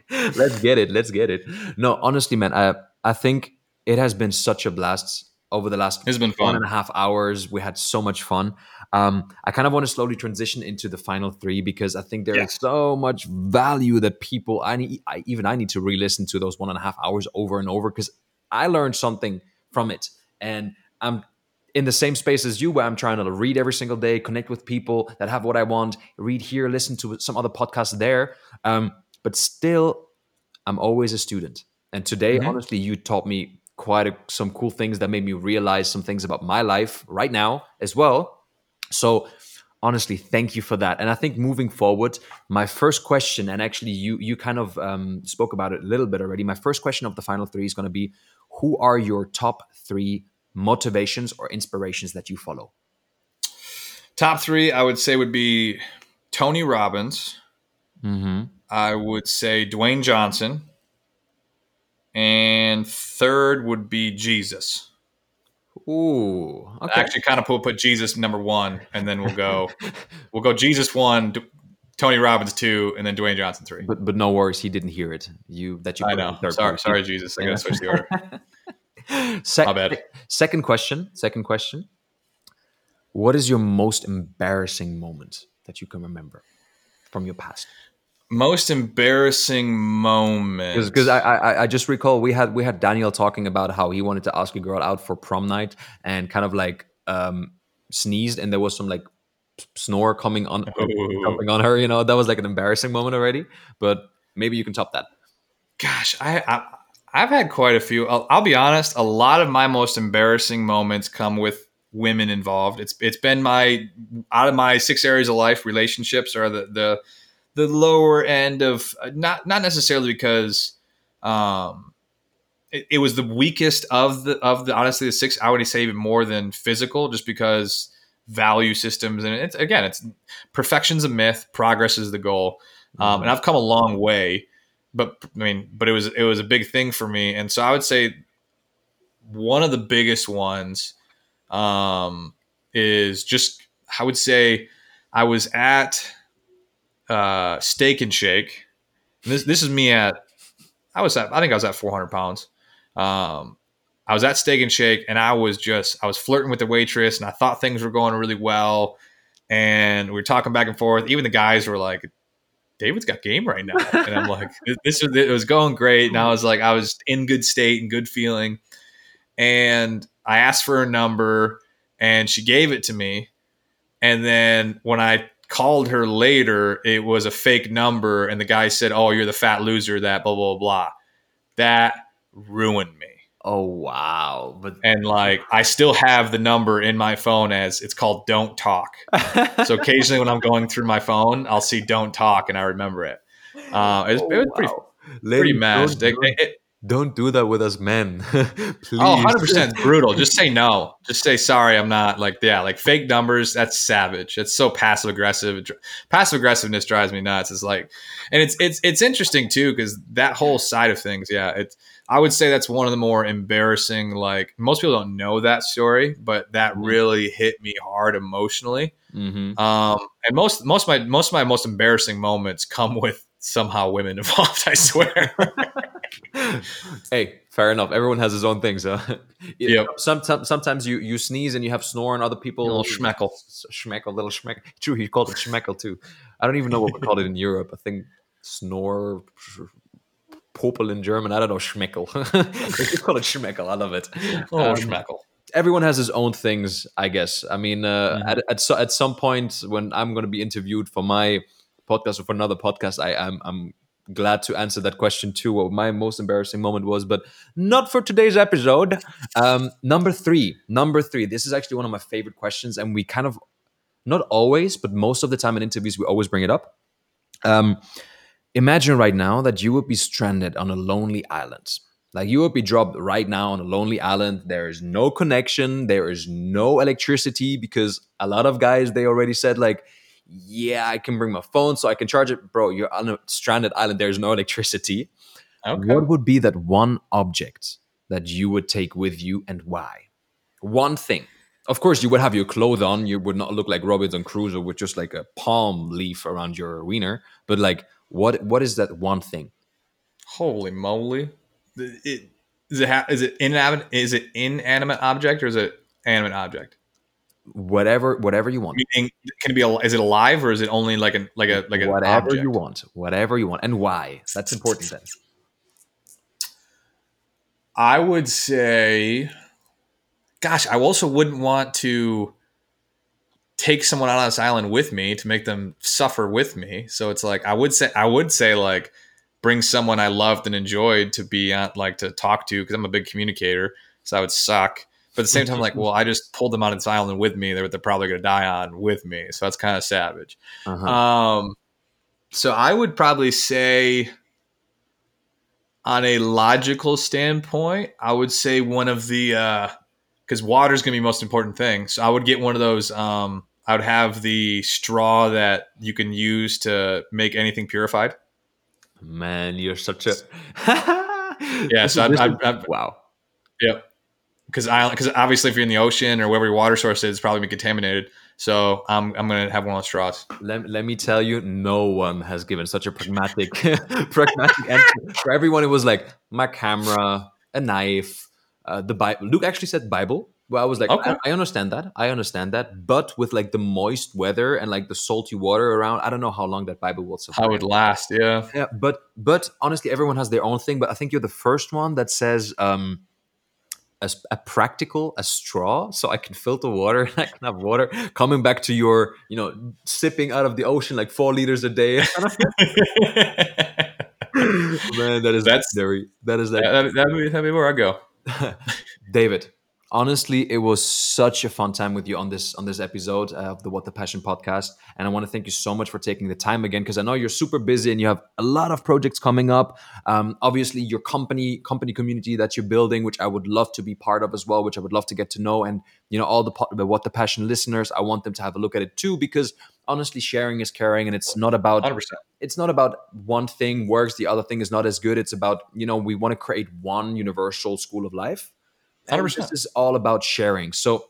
let's get it let's get it no honestly man i i think it has been such a blast over the last It's been one fun. and a half hours we had so much fun um i kind of want to slowly transition into the final three because i think there is so much value that people i need I, even i need to re-listen to those one and a half hours over and over because i learned something from it. And i'm in the same space as you where i'm trying to read every single day connect with people that have what i want read here listen to some other podcasts there. Um, but still i'm always a student. And today Mhm. honestly you taught me quite a, some cool things that made me realize some things about my life right now as well so honestly thank you for that and i think moving forward my first question and actually you you kind of um, spoke about it a little bit already my first question of the final three is going to be who are your top three motivations or inspirations that you follow Top three, I would say, would be Tony Robbins. mm-hmm. I would say Dwayne Johnson. And third would be Jesus. Ooh okay Actually, kind of put put Jesus number one, and then we'll go we'll go Jesus one, D- Tony Robbins two, and then Dwayne Johnson three. but but no worries he didn't hear it you that you I put in know. Sorry, place. sorry, Jesus. I gotta switch the order. Sec- My bad. Second question. Second question. What is your most embarrassing moment that you can remember from your past? Most embarrassing moment. Because I, I I just recall we had we had Daniel talking about how he wanted to ask a girl out for prom night and kind of like um sneezed and there was some like snore coming on coming on her. You know that was like an embarrassing moment already. But maybe you can top that. gosh, I, I I've had quite a few. I'll, I'll be honest. A lot of my most embarrassing moments come with women involved. It's it's been my out of my six areas of life. Relationships are the the the lower end of not not necessarily because um it, it was the weakest of the of the honestly the six. I would say even more than physical, just because value systems and it's again it's perfection's a myth, progress is the goal, um, and I've come a long way but I mean, but it was it was a big thing for me, and so I would say one of the biggest ones um, is just I would say I was at uh, Steak and Shake. And this this is me at I was at I think I was at 400 pounds. Um, I was at Steak and Shake, and I was just I was flirting with the waitress, and I thought things were going really well, and we were talking back and forth. Even the guys were like, David's got game right now. And I'm like, this was, it was going great. And I was like, I was in good state and good feeling. And I asked for a number and she gave it to me. And then when I called her later, it was a fake number. And the guy said, Oh, you're the fat loser that blah, blah, blah. That ruined me. Oh wow! But And like, I still have the number in my phone as it's called Don't Talk. So occasionally when I'm going through my phone, I'll see "Don't Talk" and I remember it. Uh, it was, it was pretty pretty Ladies, mad. Don't, It- it- don't do that with us men, please. oh, 100 percent brutal. Just say no. Just say sorry. I'm not like yeah, like fake numbers. That's savage. It's so passive aggressive. Passive aggressiveness drives me nuts. It's like, and it's it's it's interesting too because that whole side of things. Yeah, it's. I would say that's one of the more embarrassing. Like most people don't know that story, but that really hit me hard emotionally. hmm Um, and most most of my most of my most embarrassing moments come with somehow women involved. I swear. hey, fair enough. Everyone has his own things. Huh? Yep. Sometimes, sometimes you you sneeze and you have snore on other people. little schmeckle. S- Schmeckle, little schmeckle. True, he called it schmeckle too. I don't even know what we call it in Europe. I think snore, popel in German. I don't know schmeckle. they call it schmeckle. I love it. Oh, Um, schmeckle. everyone has his own things, I guess. I mean, uh, Mhm. at at, so, at some point when I'm going to be interviewed for my podcast or for another podcast, I, I'm I'm glad to answer that question too. What my most embarrassing moment was, but not for today's episode. Um, number three, number three. This is actually one of my favorite questions, and we kind of not always, but most of the time in interviews, we always bring it up. Um, imagine right now that you would be stranded on a lonely island. Like you would be dropped right now on a lonely island. There is no connection. There is no electricity because a lot of guys they already said like, yeah, I can bring my phone so I can charge it, bro. You're on a stranded island. There's no electricity. Okay. What would be that one object that you would take with you and why? One thing. Of course, you would have your clothes on. You would not look like Robinson Crusoe with just like a palm leaf around your wiener. But like, what what is that one thing? Holy moly! It, is it ha- is it inanimate? Is it inanimate object or is it animate object? Whatever whatever you want. Meaning, can it be? al- Is it alive or is it only like an like a like an whatever object? you want. Whatever you want. And why? That's important then. I would say, gosh, I also wouldn't want to take someone out on this island with me to make them suffer with me. So it's like I would say I would say like bring someone I loved and enjoyed to be on like to talk to because I'm a big communicator. So I would suck. But at the same time, like, well, I just pulled them out on this island with me. They're, they're probably going to die on with me. So that's kind of savage. Uh-huh. Um, so I would probably say, on a logical standpoint, I would say one of the because water is going to be the most important thing. So I would get one of those. Um, I would have the straw that you can use to make anything purified. Man, you're such a Yeah, so I'd- I'd- I'd- wow. Yep. Because I because obviously if you're in the ocean or wherever your water source is, it's probably been contaminated. So I'm I'm gonna have one of those straws. Let, let me tell you, no one has given such a pragmatic pragmatic answer. For everyone, it was like my camera, a knife, uh, the Bible. Luke actually said Bible. Well, I was like, Okay. I, I understand that. I understand that. But with like the moist weather and like the salty water around, I don't know how long that Bible will survive. How it last? Yeah. Yeah, but but honestly, everyone has their own thing. But I think you're the first one that says um, a, a practical a straw, so I can filter water and I can have water coming back to your, you know, sipping out of the ocean like four liters a day. Man, that is That's- very that is that, that'd, be, that'd be where I go. David, honestly, it was such a fun time with you on this on this episode of the What the Passion podcast, and I want to thank you so much for taking the time again because I know you're super busy and you have a lot of projects coming up. Um, obviously, your company company community that you're building, which I would love to be part of as well, which I would love to get to know, and you know all the, the What the Passion listeners, I want them to have a look at it too because honestly, sharing is caring, and it's not about 100. it's not about one thing works the other thing is not as good it's about you know we want to create one universal school of life and 100%. this is all about sharing. So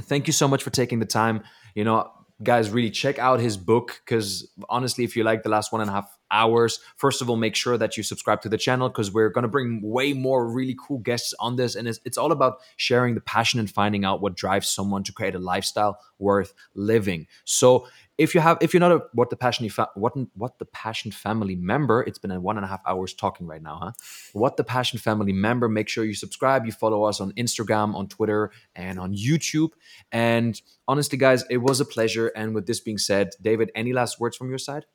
thank you so much for taking the time. You know guys really check out his book because honestly if you like the last one and a half hours first of all make sure that you subscribe to the channel because we're going to bring way more really cool guests on this and it's, it's all about sharing the passion and finding out what drives someone to create a lifestyle worth living. So if you have if you're not a what the passion fa- what what the passion family member it's been a one and a half hours talking right now huh? What the passion family member make sure you subscribe you follow us on instagram on twitter and on youtube. And honestly guys it was a pleasure. And with this being said david any last words from your side?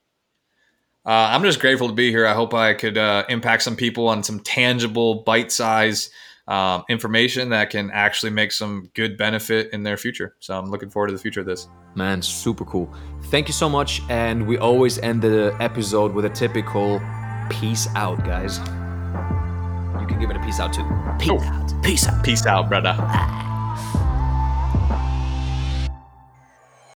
Uh, I'm just grateful to be here. I hope I could uh, impact some people on some tangible, bite-sized um, information that can actually make some good benefit in their future. So I'm looking forward to the future of this. Man, super cool. Thank you so much. And we always end the episode with a typical peace out, guys. You can give it a peace out too. Peace out. Peace out. Peace out, brother.